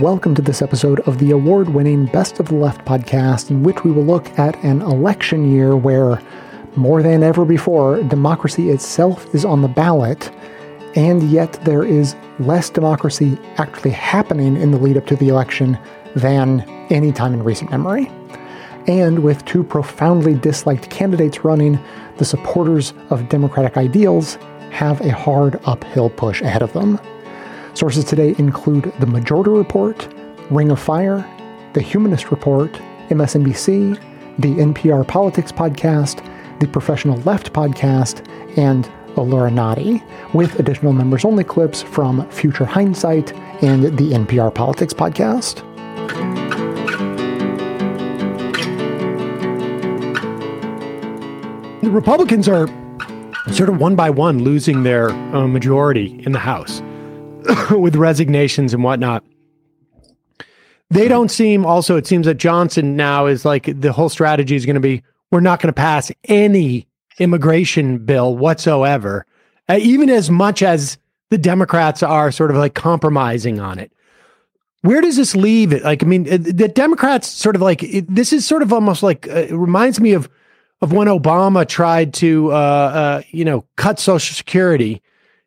Welcome to this episode of the award winning Best of the Left podcast, in which we will look at an election year where, more than ever before, democracy itself is on the ballot, and yet there is less democracy actually happening in the lead up to the election than any time in recent memory. And with two profoundly disliked candidates running, the supporters of democratic ideals have a hard uphill push ahead of them. Sources today include The Majority Report, Ring of Fire, The Humanist Report, MSNBC, the NPR Politics Podcast, the Professional Left Podcast, and Allura Nadi, with additional members only clips from Future Hindsight and the NPR Politics Podcast. The Republicans are sort of one by one losing their uh, majority in the House. with resignations and whatnot. They don't seem also, it seems that Johnson now is like the whole strategy is going to be we're not going to pass any immigration bill whatsoever, uh, even as much as the Democrats are sort of like compromising on it. Where does this leave it? Like, I mean, uh, the Democrats sort of like it, this is sort of almost like uh, it reminds me of of when Obama tried to, uh, uh, you know, cut Social Security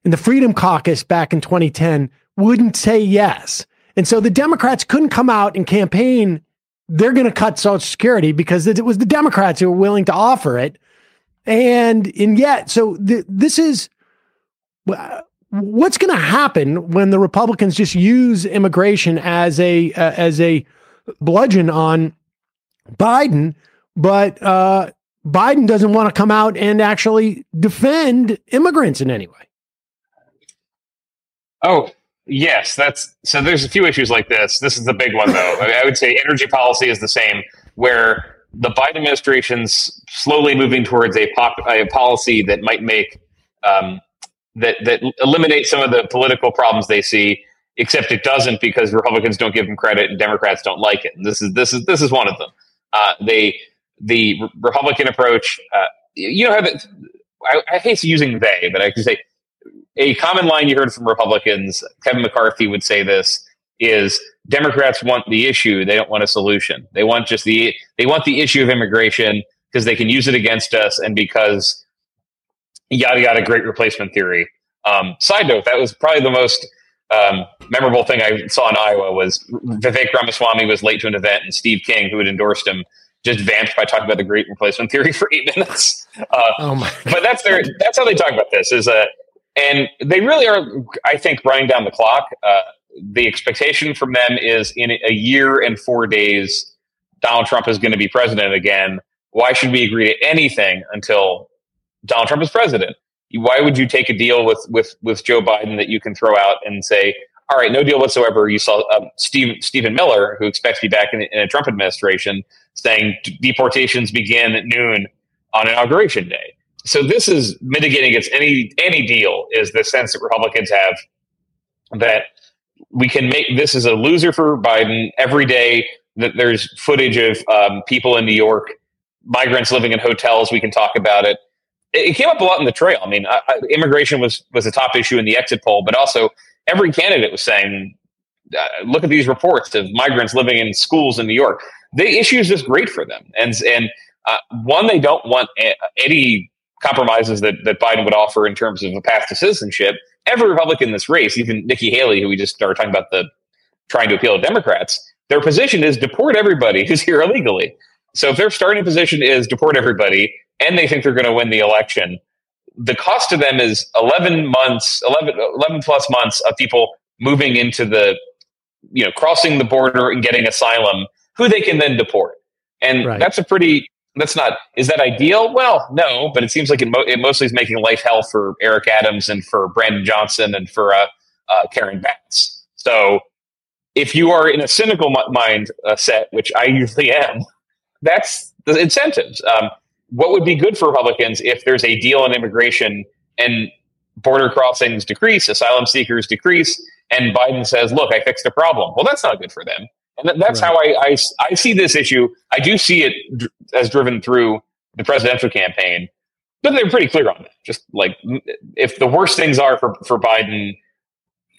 and the Freedom Caucus back in 2010 wouldn't say yes. And so the Democrats couldn't come out and campaign, they're going to cut Social Security because it was the Democrats who were willing to offer it. And, and yet, so th- this is what's going to happen when the Republicans just use immigration as a, uh, as a bludgeon on Biden, but, uh, Biden doesn't want to come out and actually defend immigrants in any way. Oh, yes. That's so. There's a few issues like this. This is the big one, though. I would say energy policy is the same, where the Biden administration's slowly moving towards a, pop, a policy that might make um, that that eliminate some of the political problems they see. Except it doesn't because Republicans don't give them credit and Democrats don't like it. And this is this is this is one of them. Uh, they the Republican approach. Uh, you know, how I, I hate using they, but I can say a common line you heard from Republicans, Kevin McCarthy would say this is Democrats want the issue, they don't want a solution. They want just the they want the issue of immigration because they can use it against us and because yada yada great replacement theory. Um, side note, that was probably the most um, memorable thing I saw in Iowa was Vivek Ramaswamy was late to an event and Steve King, who had endorsed him, just vamped by talking about the great replacement theory for eight minutes. Uh, oh my but that's their that's how they talk about this is a and they really are, I think, running down the clock. Uh, the expectation from them is in a year and four days, Donald Trump is going to be president again. Why should we agree to anything until Donald Trump is president? Why would you take a deal with with with Joe Biden that you can throw out and say, all right, no deal whatsoever? You saw um, Steve, Stephen Miller, who expects to be back in, in a Trump administration, saying deportations begin at noon on inauguration day so this is mitigating against any any deal is the sense that Republicans have that we can make this is a loser for Biden every day. That there's footage of um, people in New York, migrants living in hotels. We can talk about it. It, it came up a lot in the trail. I mean, I, I, immigration was was a top issue in the exit poll, but also every candidate was saying, uh, "Look at these reports of migrants living in schools in New York." The issue is just great for them, and and uh, one, they don't want any compromises that, that Biden would offer in terms of a path to citizenship, every Republican in this race, even Nikki Haley, who we just started talking about the trying to appeal to Democrats, their position is deport everybody who's here illegally. So if their starting position is deport everybody and they think they're going to win the election, the cost to them is 11 months, 11, 11 plus months of people moving into the, you know, crossing the border and getting asylum, who they can then deport. And right. that's a pretty that's not is that ideal? Well no but it seems like it, mo- it, mostly is making life hell for eric adams and for brandon johnson and for uh, uh, karen bass. So if you are in a cynical mind uh, set which i usually am that's the incentives. Um, what would be good for republicans if there's a deal on immigration and border crossings decrease asylum seekers decrease and biden says look i fixed a problem. Well that's not good for them and that's right. how I, I, I see this issue. I do see it dr- as driven through the presidential campaign, but they're pretty clear on that. Just like if the worst things are for, for Biden,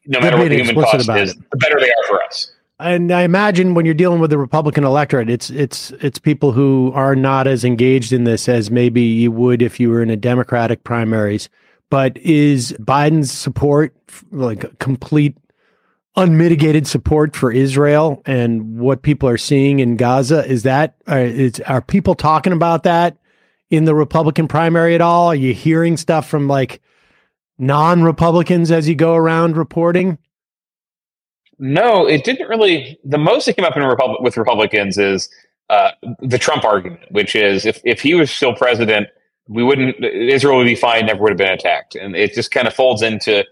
no matter what the human cost is, it. the better they are for us. and I imagine when you're dealing with the Republican electorate, it's it's it's people who are not as engaged in this as maybe you would if you were in a Democratic primaries. But is Biden's support like a complete unmitigated support for Israel and what people are seeing in Gaza? Is that are, are people talking about that in the Republican primary at all? Are you hearing stuff from like non-Republicans as you go around reporting? No, it didn't really. The most that came up in Repub- with Republicans is uh, the Trump argument, which is if, if he was still president, we wouldn't Israel would be fine, never would have been attacked, and it just kind of folds into.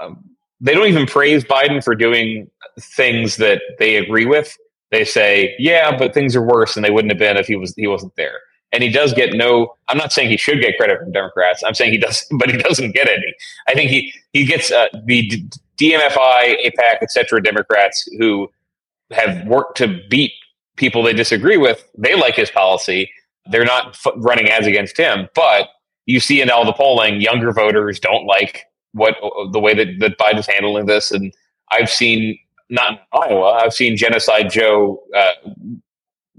Um, they don't even praise Biden for doing things that they agree with. They say, "Yeah, but things are worse, and they wouldn't have been if he was he wasn't there." And he does get no. I'm not saying he should get credit from Democrats. I'm saying he does, but he doesn't get any. I think he he gets uh, the DMFI, AIPAC, etc. Democrats who have worked to beat people they disagree with. They like his policy. They're not f- running ads against him, but you see in all the polling, younger voters don't like what the way that, that Biden's handling this. And I've seen not in Iowa, I've seen Genocide Joe uh,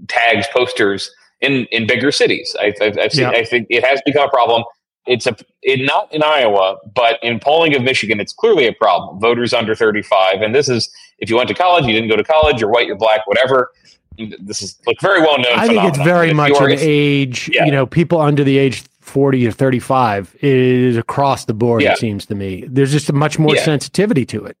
tags posters in in bigger cities. I, have seen. Yeah. I think it has become a problem. It's a it, not in Iowa, but in polling of Michigan, it's clearly a problem. Voters under 35, and this is if you went to college, you didn't go to college, you're white, you're black, whatever. This is like very well known. I think it's very much an age. Yeah. You know, people under the age 40 or 35 is across the board. Yeah. It seems to me there's just a much more yeah. sensitivity to it.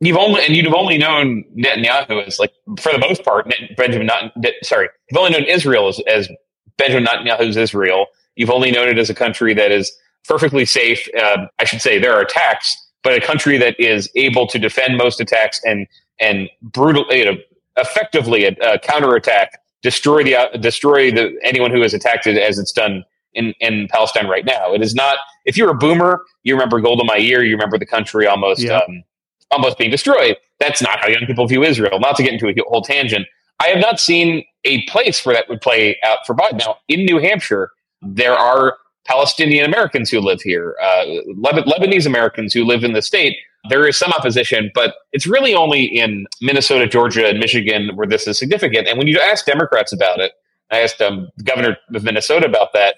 You've only and you've only known Netanyahu as like for the most part Benjamin not sorry you've only known Israel as, as Benjamin Netanyahu's Israel. You've only known it as a country that is perfectly safe. Uh, I should say there are attacks, but a country that is able to defend most attacks and and brutal, you know, effectively uh, counterattack, destroy the uh, destroy the anyone who has attacked it as it's done in in Palestine right now. It is not. If you're a boomer, you remember Golda Meir, you remember the country almost yeah. um, almost being destroyed. That's not how young people view Israel. Not to get into a whole tangent. I have not seen a place where that would play out for Biden. Now, in New Hampshire, there are Palestinian Americans who live here, uh, Lebanese Americans who live in the state. There is some opposition, but it's really only in Minnesota, Georgia, and Michigan where this is significant. And when you ask Democrats about it, I asked um, the governor of Minnesota about that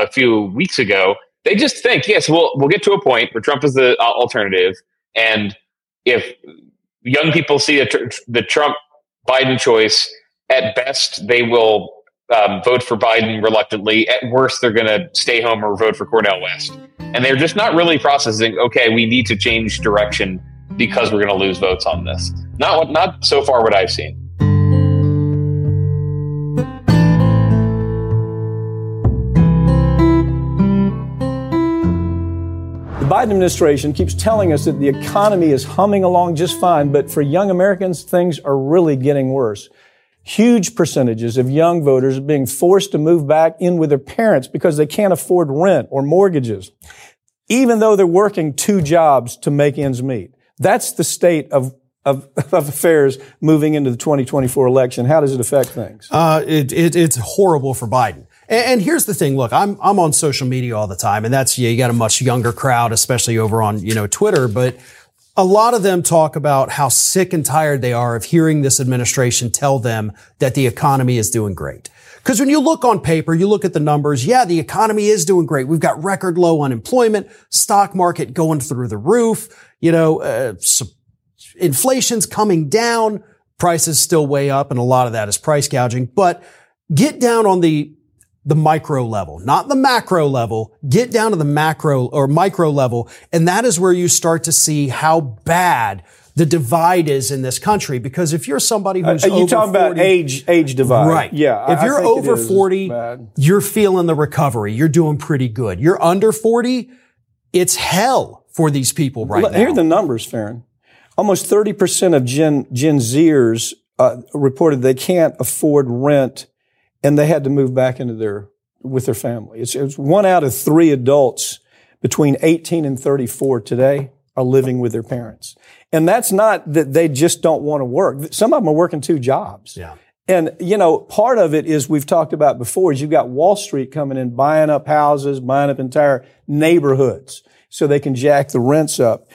a few weeks ago. They just think, yes, we'll we'll get to a point where Trump is the alternative, and if young people see the Trump Biden choice, at best they will um, vote for Biden reluctantly. At worst, they're going to stay home or vote for Cornel West. And they're just not really processing. Okay, we need to change direction because we're going to lose votes on this. Not what, not so far what I've seen. Biden administration keeps telling us that the economy is humming along just fine, but for young Americans, things are really getting worse. Huge percentages of young voters are being forced to move back in with their parents because they can't afford rent or mortgages, even though they're working two jobs to make ends meet. That's the state of of, of, affairs moving into the 2024 election. How does it affect things? Uh, it, it, it's horrible for Biden. And, and, here's the thing. Look, I'm, I'm on social media all the time and that's, yeah, you got a much younger crowd, especially over on, you know, Twitter, but a lot of them talk about how sick and tired they are of hearing this administration tell them that the economy is doing great. Because when you look on paper, you look at the numbers, yeah, the economy is doing great. We've got record low unemployment, stock market going through the roof, you know, uh, inflation's coming down, prices still way up, and a lot of that is price gouging. But get down on the the micro level, not the macro level. Get down to the macro or micro level. And that is where you start to see how bad the divide is in this country. Because if you're somebody who's uh, you talk about age age divide, right? Yeah. If you're over forty, you're feeling the recovery. You're doing pretty good. You're under forty, it's hell for these people right L- now. Here are the numbers, Farron. Almost 30% of Gen, Gen Zers uh, reported they can't afford rent and they had to move back into their, with their family. It's, it's one out of three adults between 18 and 34 today are living with their parents. And that's not that they just don't want to work. Some of them are working two jobs. Yeah. And, you know, part of it is we've talked about before is you've got Wall Street coming in, buying up houses, buying up entire neighborhoods so they can jack the rents up.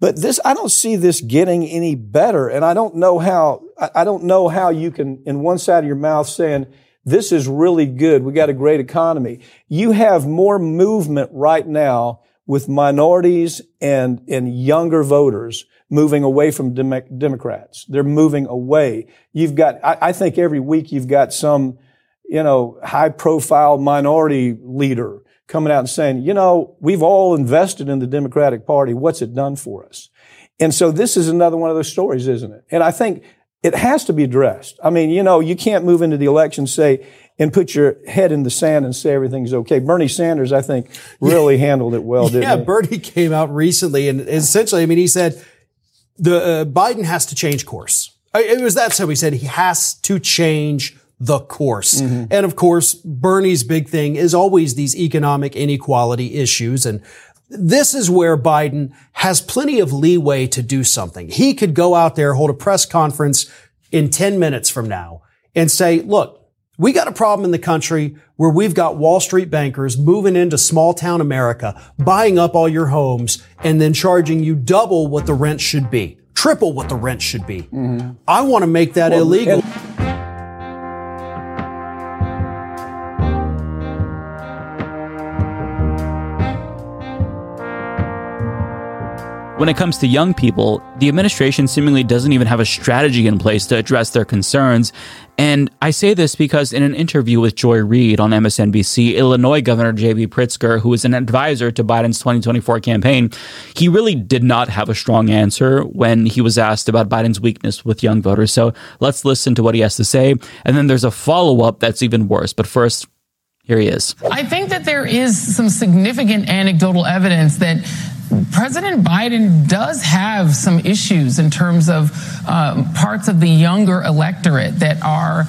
But this, I don't see this getting any better. And I don't know how, I don't know how you can, in one side of your mouth saying, this is really good. We got a great economy. You have more movement right now with minorities and, and younger voters moving away from Dem- Democrats. They're moving away. You've got, I, I think every week you've got some, you know, high profile minority leader coming out and saying, you know, we've all invested in the Democratic Party. What's it done for us? And so this is another one of those stories, isn't it? And I think it has to be addressed. I mean, you know, you can't move into the election, say, and put your head in the sand and say everything's okay. Bernie Sanders, I think, really handled it well, didn't yeah, he? Bernie came out recently and essentially, I mean, he said the uh, Biden has to change course. It was that so he said he has to change the course. Mm-hmm. And of course, Bernie's big thing is always these economic inequality issues. And this is where Biden has plenty of leeway to do something. He could go out there, hold a press conference in 10 minutes from now and say, look, we got a problem in the country where we've got Wall Street bankers moving into small town America, buying up all your homes and then charging you double what the rent should be, triple what the rent should be. Mm-hmm. I want to make that well, illegal. When it comes to young people, the administration seemingly doesn't even have a strategy in place to address their concerns. And I say this because in an interview with Joy Reid on MSNBC, Illinois Governor J.B. Pritzker, who is an advisor to Biden's 2024 campaign, he really did not have a strong answer when he was asked about Biden's weakness with young voters. So let's listen to what he has to say. And then there's a follow up that's even worse. But first, here he is. I think that there is some significant anecdotal evidence that President Biden does have some issues in terms of um, parts of the younger electorate that are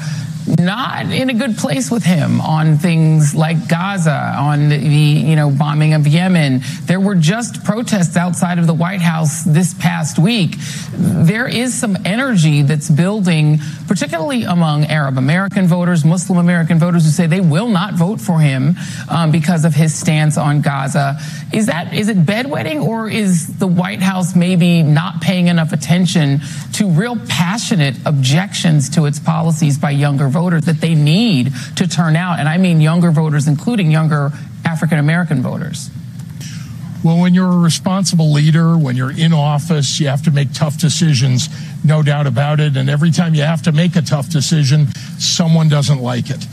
not in a good place with him on things like Gaza, on the you know bombing of Yemen. There were just protests outside of the White House this past week. There is some energy that's building, particularly among Arab American voters, Muslim American voters, who say they will not vote for him um, because of his stance on Gaza. Is that is it bedwetting, or is the White House maybe not paying enough attention to real passionate objections to its policies by younger voters that they need to turn out. And I mean younger voters, including younger African American voters. Well, when you're a responsible leader, when you're in office, you have to make tough decisions, no doubt about it. And every time you have to make a tough decision, someone doesn't like it.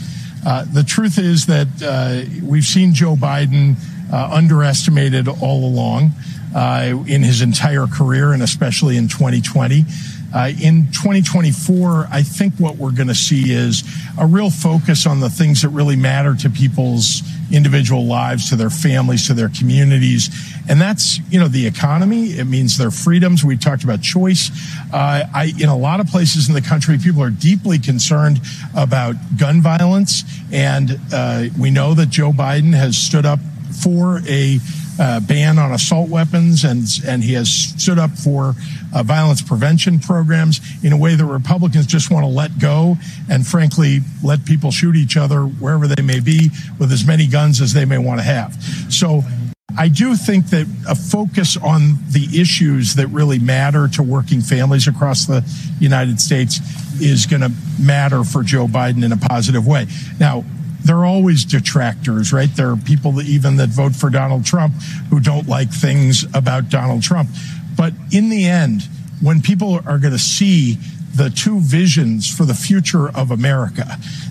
Uh, the truth is that uh, we've seen Joe Biden uh, underestimated all along uh, in his entire career, and especially in 2020. Uh, in 2024, I think what we're going to see is a real focus on the things that really matter to people's individual lives, to their families, to their communities. And that's, you know, the economy. It means their freedoms. We talked about choice. Uh, I, in a lot of places in the country, people are deeply concerned about gun violence. And uh, we know that Joe Biden has stood up for a uh, ban on assault weapons, and and he has stood up for uh, violence prevention programs in a way that Republicans just want to let go and, frankly, let people shoot each other wherever they may be with as many guns as they may want to have. So. I do think that a focus on the issues that really matter to working families across the United States is going to matter for Joe Biden in a positive way. Now, there are always detractors, right? There are people that even that vote for Donald Trump who don't like things about Donald Trump. But in the end, when people are going to see the two visions for the future of America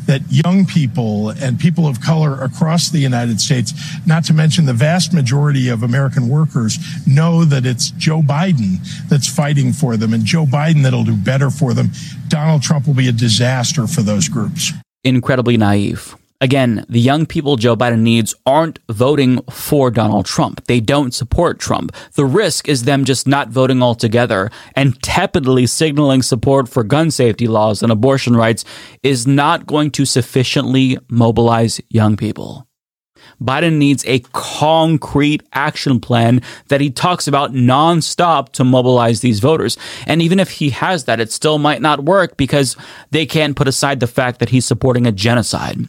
that young people and people of color across the United States, not to mention the vast majority of American workers, know that it's Joe Biden that's fighting for them and Joe Biden that'll do better for them. Donald Trump will be a disaster for those groups. Incredibly naive. Again, the young people Joe Biden needs aren't voting for Donald Trump. They don't support Trump. The risk is them just not voting altogether and tepidly signaling support for gun safety laws and abortion rights is not going to sufficiently mobilize young people. Biden needs a concrete action plan that he talks about nonstop to mobilize these voters. And even if he has that, it still might not work because they can't put aside the fact that he's supporting a genocide.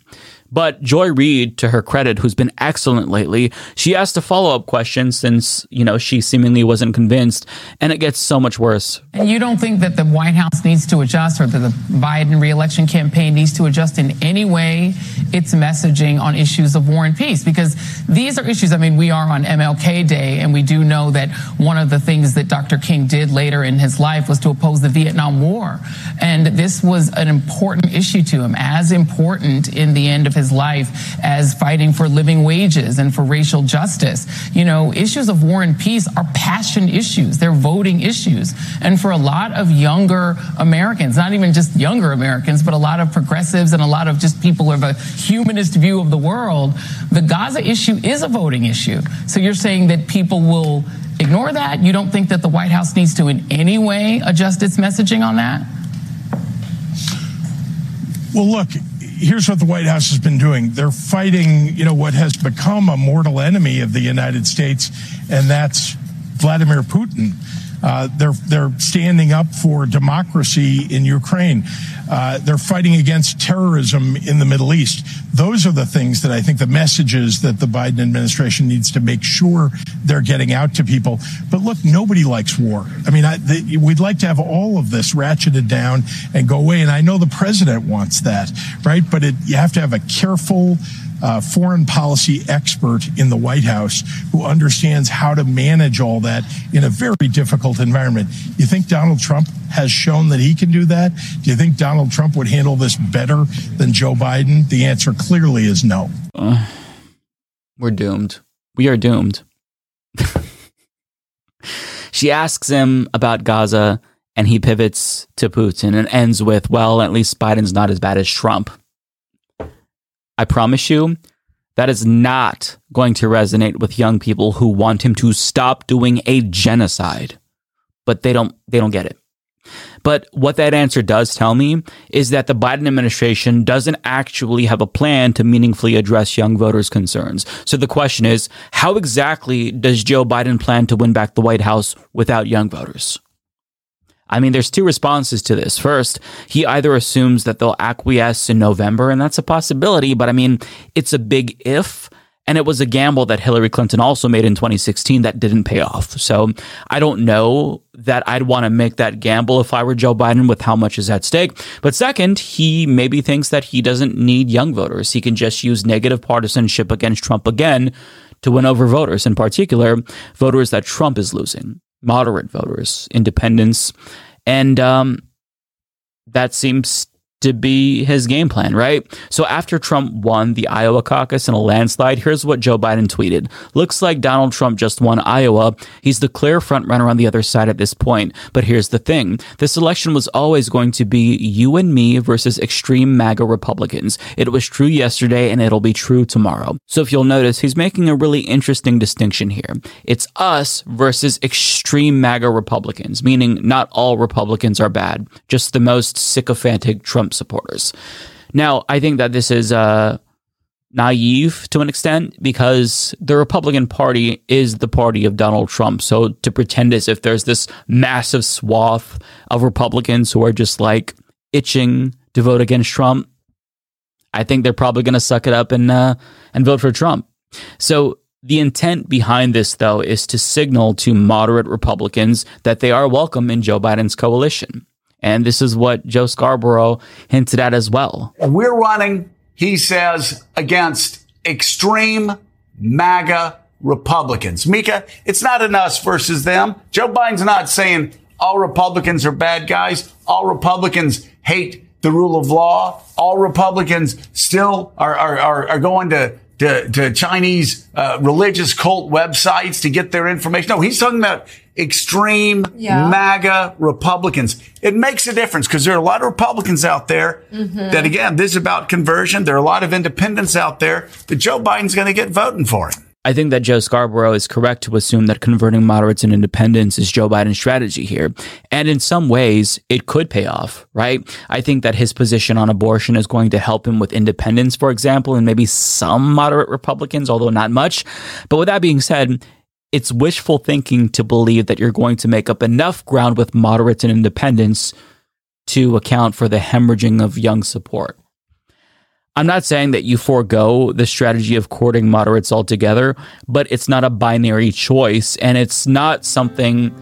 But Joy Reid, to her credit, who's been excellent lately, she asked a follow up question since, you know, she seemingly wasn't convinced, and it gets so much worse. And you don't think that the White House needs to adjust or that the Biden reelection campaign needs to adjust in any way its messaging on issues of war and peace? Because these are issues, I mean, we are on MLK Day, and we do know that one of the things that Dr. King did later in his life was to oppose the Vietnam War. And this was an important issue to him, as important in the end of his life as fighting for living wages and for racial justice. You know, issues of war and peace are passion issues. They're voting issues. And for a lot of younger Americans, not even just younger Americans, but a lot of progressives and a lot of just people who have a humanist view of the world, the Gaza issue is a voting issue. So you're saying that people will ignore that? You don't think that the White House needs to in any way adjust its messaging on that? Well, look, here's what the White House has been doing. They're fighting, you know, what has become a mortal enemy of the United States, and that's Vladimir Putin. Uh, they're they're standing up for democracy in Ukraine. Uh, they're fighting against terrorism in the Middle East. Those are the things that I think the messages that the Biden administration needs to make sure they're getting out to people. But look, nobody likes war. I mean, I, the, we'd like to have all of this ratcheted down and go away. And I know the president wants that, right? But it, you have to have a careful, uh, foreign policy expert in the White House who understands how to manage all that in a very difficult environment. You think Donald Trump has shown that he can do that? Do you think Donald Trump would handle this better than Joe Biden? The answer clearly is no. Uh, we're doomed. We are doomed. she asks him about Gaza and he pivots to Putin and ends with, well, at least Biden's not as bad as Trump. I promise you, that is not going to resonate with young people who want him to stop doing a genocide. But they don't they don't get it. But what that answer does tell me is that the Biden administration doesn't actually have a plan to meaningfully address young voters' concerns. So the question is, how exactly does Joe Biden plan to win back the White House without young voters? I mean, there's two responses to this. First, he either assumes that they'll acquiesce in November, and that's a possibility, but I mean, it's a big if. And it was a gamble that Hillary Clinton also made in 2016 that didn't pay off. So I don't know that I'd want to make that gamble if I were Joe Biden with how much is at stake. But second, he maybe thinks that he doesn't need young voters. He can just use negative partisanship against Trump again to win over voters, in particular, voters that Trump is losing moderate voters, independents, and um, that seems to be his game plan, right? So after Trump won the Iowa caucus in a landslide, here's what Joe Biden tweeted. Looks like Donald Trump just won Iowa. He's the clear frontrunner on the other side at this point. But here's the thing. This election was always going to be you and me versus extreme MAGA Republicans. It was true yesterday and it'll be true tomorrow. So if you'll notice, he's making a really interesting distinction here. It's us versus extreme MAGA Republicans, meaning not all Republicans are bad, just the most sycophantic Trump Trump supporters. Now, I think that this is uh, naive to an extent because the Republican Party is the party of Donald Trump. So to pretend as if there's this massive swath of Republicans who are just like itching to vote against Trump, I think they're probably going to suck it up and uh, and vote for Trump. So the intent behind this, though, is to signal to moderate Republicans that they are welcome in Joe Biden's coalition. And this is what Joe Scarborough hinted at as well. We're running, he says, against extreme MAGA Republicans. Mika, it's not an us versus them. Joe Biden's not saying all Republicans are bad guys. All Republicans hate the rule of law. All Republicans still are, are, are, are going to to, to Chinese uh, religious cult websites to get their information. No, he's talking about extreme yeah. MAGA Republicans. It makes a difference because there are a lot of Republicans out there mm-hmm. that, again, this is about conversion. There are a lot of independents out there that Joe Biden's going to get voting for him. I think that Joe Scarborough is correct to assume that converting moderates and independents is Joe Biden's strategy here. And in some ways, it could pay off, right? I think that his position on abortion is going to help him with independents, for example, and maybe some moderate Republicans, although not much. But with that being said, it's wishful thinking to believe that you're going to make up enough ground with moderates and independents to account for the hemorrhaging of young support. I'm not saying that you forego the strategy of courting moderates altogether, but it's not a binary choice and it's not something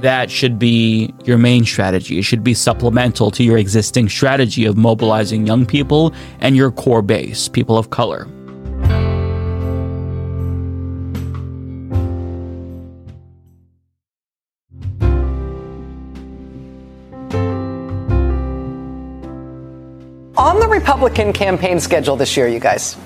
that should be your main strategy. It should be supplemental to your existing strategy of mobilizing young people and your core base, people of color. Republican campaign schedule this year, you guys,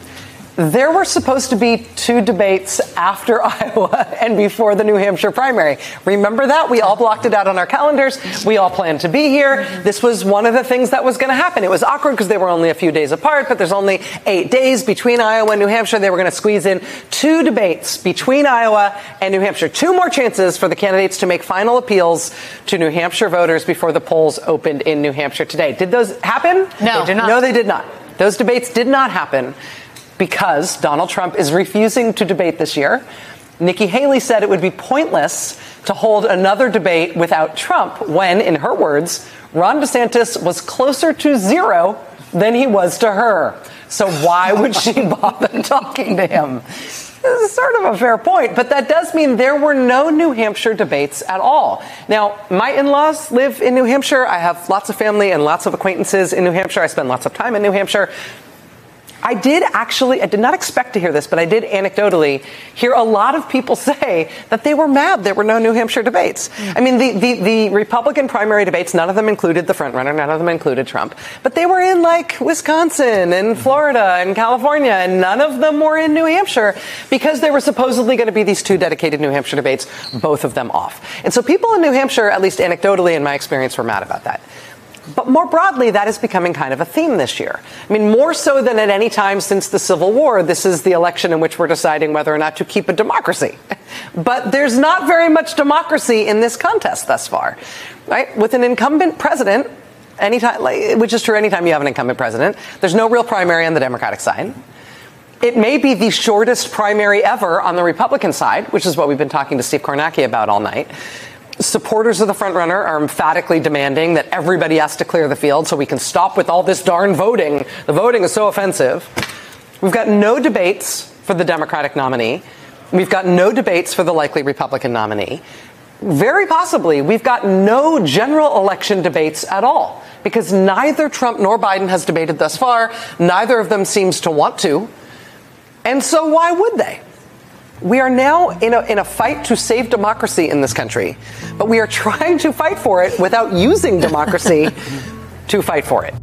there were supposed to be two debates after Iowa and before the New Hampshire primary. Remember that? We all blocked it out on our calendars. We all planned to be here. This was one of the things that was going to happen. It was awkward because they were only a few days apart, but there's only eight days between Iowa and New Hampshire. They were going to squeeze in two debates between Iowa and New Hampshire. Two more chances for the candidates to make final appeals to New Hampshire voters before the polls opened in New Hampshire today. Did those happen? No. They did not. No, they did not. Those debates did not happen because Donald Trump is refusing to debate this year. Nikki Haley said it would be pointless to hold another debate without Trump when, in her words, Ron DeSantis was closer to zero than he was to her. So why would she bother talking to him? This is sort of a fair point, but that does mean there were no New Hampshire debates at all. Now, my in laws live in New Hampshire. I have lots of family and lots of acquaintances in New Hampshire. I spend lots of time in New Hampshire. I did actually, I did not expect to hear this, but I did anecdotally hear a lot of people say that they were mad there were no New Hampshire debates. I mean, the, the, the Republican primary debates, none of them included the frontrunner, none of them included Trump, but they were in like Wisconsin and Florida and California, and none of them were in New Hampshire because there were supposedly going to be these two dedicated New Hampshire debates, both of them off. And so people in New Hampshire, at least anecdotally in my experience, were mad about that. But more broadly, that is becoming kind of a theme this year. I mean, more so than at any time since the Civil War, this is the election in which we're deciding whether or not to keep a democracy. But there's not very much democracy in this contest thus far, right? With an incumbent president, anytime, which is true anytime you have an incumbent president, there's no real primary on the Democratic side. It may be the shortest primary ever on the Republican side, which is what we've been talking to Steve Kornacki about all night supporters of the frontrunner are emphatically demanding that everybody has to clear the field so we can stop with all this darn voting. The voting is so offensive. We've got no debates for the Democratic nominee. We've got no debates for the likely Republican nominee. Very possibly, we've got no general election debates at all because neither Trump nor Biden has debated thus far. Neither of them seems to want to. And so, why would they? We are now in a, in a fight to save democracy in this country, but we are trying to fight for it without using democracy to fight for it.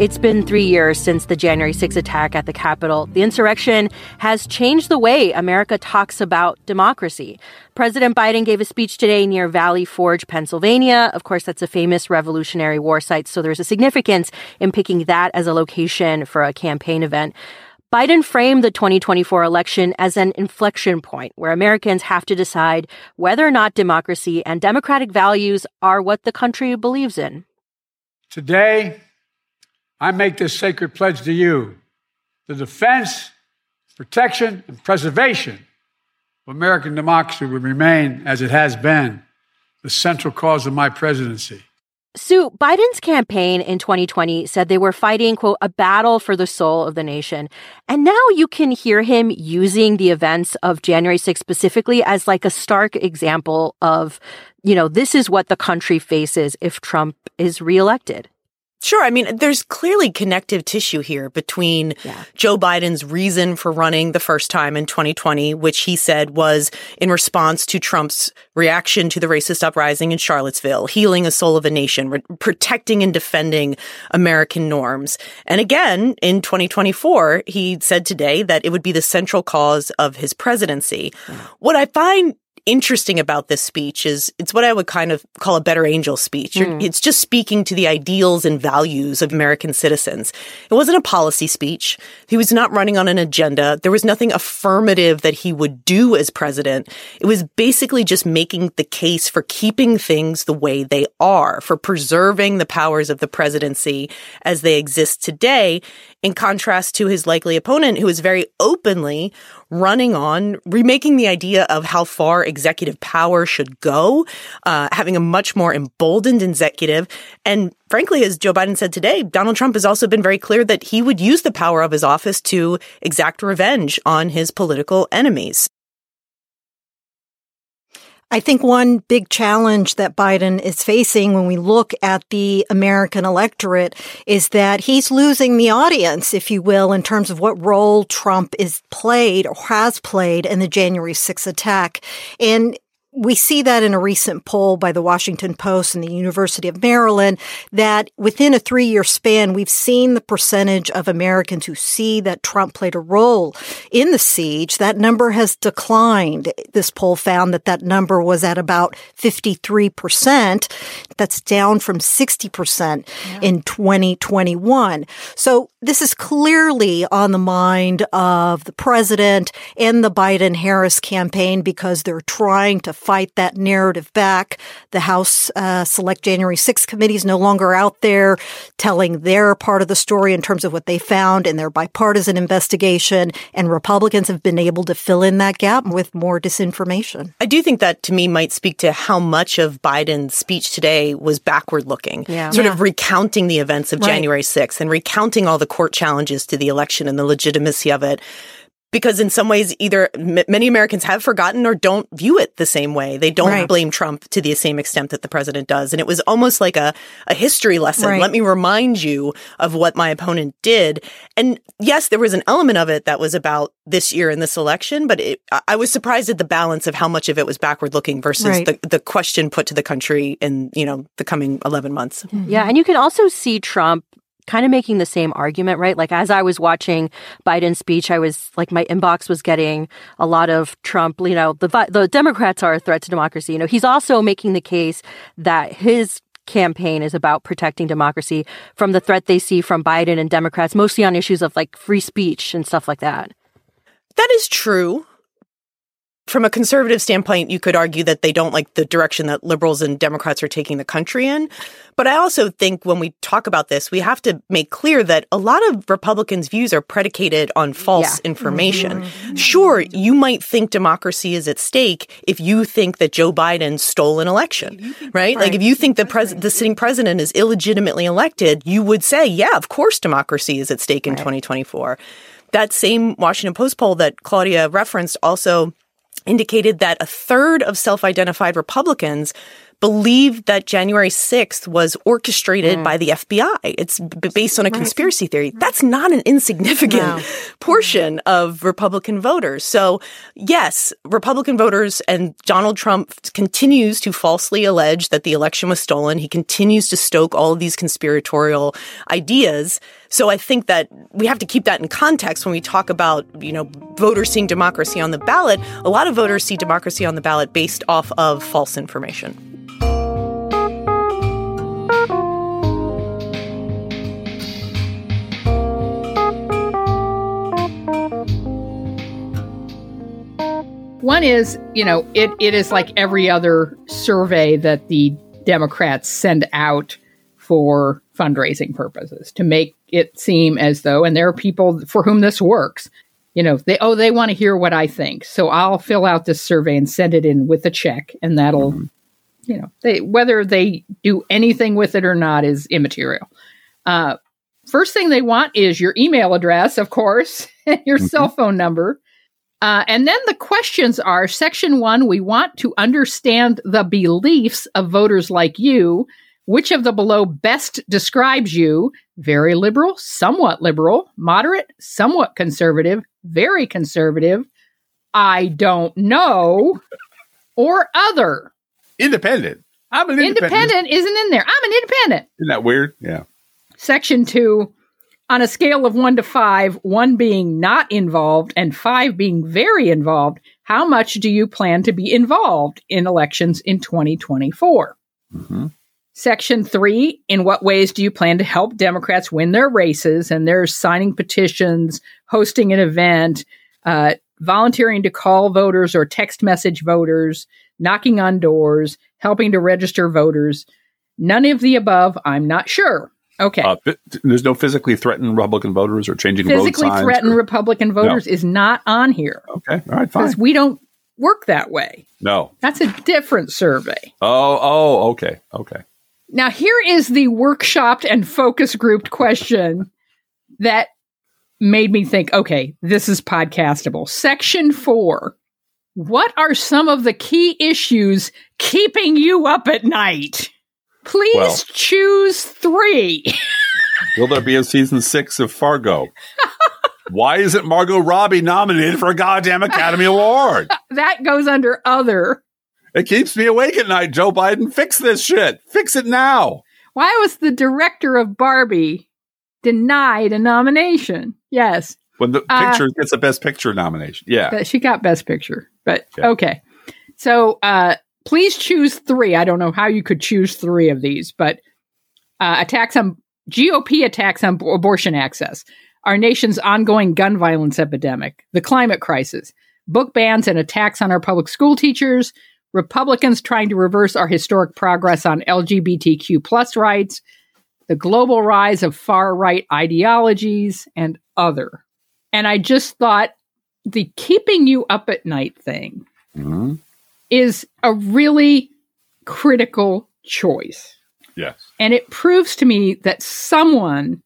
It's been three years since the January 6 attack at the Capitol. The insurrection has changed the way America talks about democracy. President Biden gave a speech today near Valley Forge, Pennsylvania. Of course, that's a famous Revolutionary War site, so there's a significance in picking that as a location for a campaign event. Biden framed the 2024 election as an inflection point where Americans have to decide whether or not democracy and democratic values are what the country believes in. Today, I make this sacred pledge to you the defense, protection, and preservation of American democracy will remain, as it has been, the central cause of my presidency. Sue, Biden's campaign in 2020 said they were fighting, quote, a battle for the soul of the nation. And now you can hear him using the events of January 6th specifically as like a stark example of, you know, this is what the country faces if Trump is reelected. Sure. I mean, there's clearly connective tissue here between yeah. Joe Biden's reason for running the first time in 2020, which he said was in response to Trump's reaction to the racist uprising in Charlottesville, healing a soul of a nation, re- protecting and defending American norms. And again, in 2024, he said today that it would be the central cause of his presidency. Yeah. What I find interesting about this speech is it's what I would kind of call a better angel speech. Mm. It's just speaking to the ideals and values of American citizens. It wasn't a policy speech. He was not running on an agenda. There was nothing affirmative that he would do as president. It was basically just making the case for keeping things the way they are, for preserving the powers of the presidency as they exist today, in contrast to his likely opponent, who is very openly running on remaking the idea of how far executive power should go, uh, having a much more emboldened executive. And frankly, as Joe Biden said today, Donald Trump has also been very clear that he would use the power of his office to exact revenge on his political enemies. I think one big challenge that Biden is facing when we look at the American electorate is that he's losing the audience, if you will, in terms of what role Trump is played or has played in the January 6th attack. And we see that in a recent poll by the Washington Post and the University of Maryland that within a three year span, we've seen the percentage of Americans who see that Trump played a role in the siege. That number has declined. This poll found that that number was at about 53%. That's down from 60% yeah. in 2021. So this is clearly on the mind of the president and the Biden Harris campaign because they're trying to fight that narrative back. The House uh, Select January 6th committee is no longer out there telling their part of the story in terms of what they found in their bipartisan investigation, and Republicans have been able to fill in that gap with more disinformation. I do think that to me might speak to how much of Biden's speech today was backward looking, yeah. sort yeah. of recounting the events of right. January 6th and recounting all the court challenges to the election and the legitimacy of it because in some ways either m- many Americans have forgotten or don't view it the same way. They don't right. blame Trump to the same extent that the president does. And it was almost like a, a history lesson. Right. Let me remind you of what my opponent did. And yes, there was an element of it that was about this year in this election, but it, I was surprised at the balance of how much of it was backward looking versus right. the, the question put to the country in, you know, the coming 11 months. Yeah. And you can also see Trump kind of making the same argument, right? Like as I was watching Biden's speech, I was like my inbox was getting a lot of Trump. You know, the the Democrats are a threat to democracy. You know, he's also making the case that his campaign is about protecting democracy from the threat they see from Biden and Democrats, mostly on issues of like free speech and stuff like that. That is true from a conservative standpoint, you could argue that they don't like the direction that liberals and Democrats are taking the country in. But I also think when we talk about this, we have to make clear that a lot of Republicans' views are predicated on false yeah. information. Mm-hmm. Sure, you might think democracy is at stake if you think that Joe Biden stole an election, right? right. Like if you think the pres- the sitting president is illegitimately elected, you would say, yeah, of course democracy is at stake in right. 2024. That same Washington Post poll that Claudia referenced also indicated that a third of self identified Republicans believe that January 6th was orchestrated mm. by the FBI. It's b- based on a conspiracy theory. That's not an insignificant no. portion of Republican voters. So, yes, Republican voters and Donald Trump continues to falsely allege that the election was stolen. He continues to stoke all of these conspiratorial ideas. So I think that we have to keep that in context when we talk about, you know, voters seeing democracy on the ballot. A lot of voters see democracy on the ballot based off of false information. One is, you know, it, it is like every other survey that the Democrats send out for fundraising purposes to make it seem as though, and there are people for whom this works. You know, they oh they want to hear what I think, so I'll fill out this survey and send it in with a check, and that'll, mm-hmm. you know, they whether they do anything with it or not is immaterial. Uh, first thing they want is your email address, of course, and your mm-hmm. cell phone number. Uh, and then the questions are section one, we want to understand the beliefs of voters like you. Which of the below best describes you? Very liberal, somewhat liberal, moderate, somewhat conservative, very conservative, I don't know, or other. Independent. I'm an independent. Independent isn't in there. I'm an independent. Isn't that weird? Yeah. Section two, on a scale of one to five, one being not involved and five being very involved, how much do you plan to be involved in elections in 2024? Mm-hmm. Section three, in what ways do you plan to help Democrats win their races? And there's signing petitions, hosting an event, uh, volunteering to call voters or text message voters, knocking on doors, helping to register voters. None of the above, I'm not sure. Okay. Uh, there's no physically threatened Republican voters or changing Physically road signs. threatened or- Republican voters is not on here okay, all right, fine. because we don't work that way. No. That's a different survey. Oh, oh, okay, okay. Now, here is the workshopped and focus grouped question that made me think okay, this is podcastable. Section four What are some of the key issues keeping you up at night? Please Well- choose three. Will there be a season six of Fargo? Why isn't Margot Robbie nominated for a goddamn Academy Award? that goes under other. It keeps me awake at night. Joe Biden, fix this shit. Fix it now. Why was the director of Barbie denied a nomination? Yes, When the Uh, picture gets a Best Picture nomination. Yeah. she got Best Picture, but Yeah. okay. So uh, please choose three. I don't know how you could choose three of these, but uh, attacks on GOP attacks on b- abortion access, our nation's ongoing gun violence epidemic, the climate crisis, book bans and attacks on our public school teachers, Republicans trying to reverse our historic progress on LGBTQ plus rights, the global rise of far right ideologies, and other. And I just thought the keeping you up at night thing Mhm. Is a really critical choice. Yes. And it proves to me that someone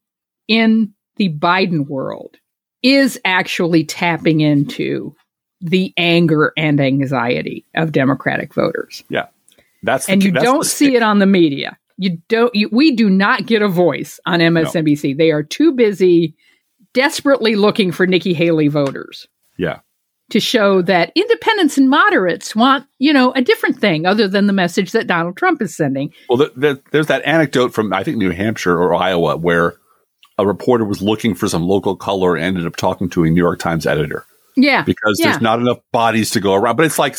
in the Biden world is actually tapping into the anger and anxiety of Democratic voters. Yeah. That's the, and you that's don't see it on the media. You don't you, we do not get a voice on MSNBC. They are too busy desperately looking for Nikki Haley voters Yeah. To show that independents and moderates want, you know, a different thing other than the message that Donald Trump is sending. Well, th th there's that anecdote from I think New Hampshire or Iowa where a reporter was looking for some local color and ended up talking to a New York Times editor Yeah. because yeah. there's not enough bodies to go around. But it's like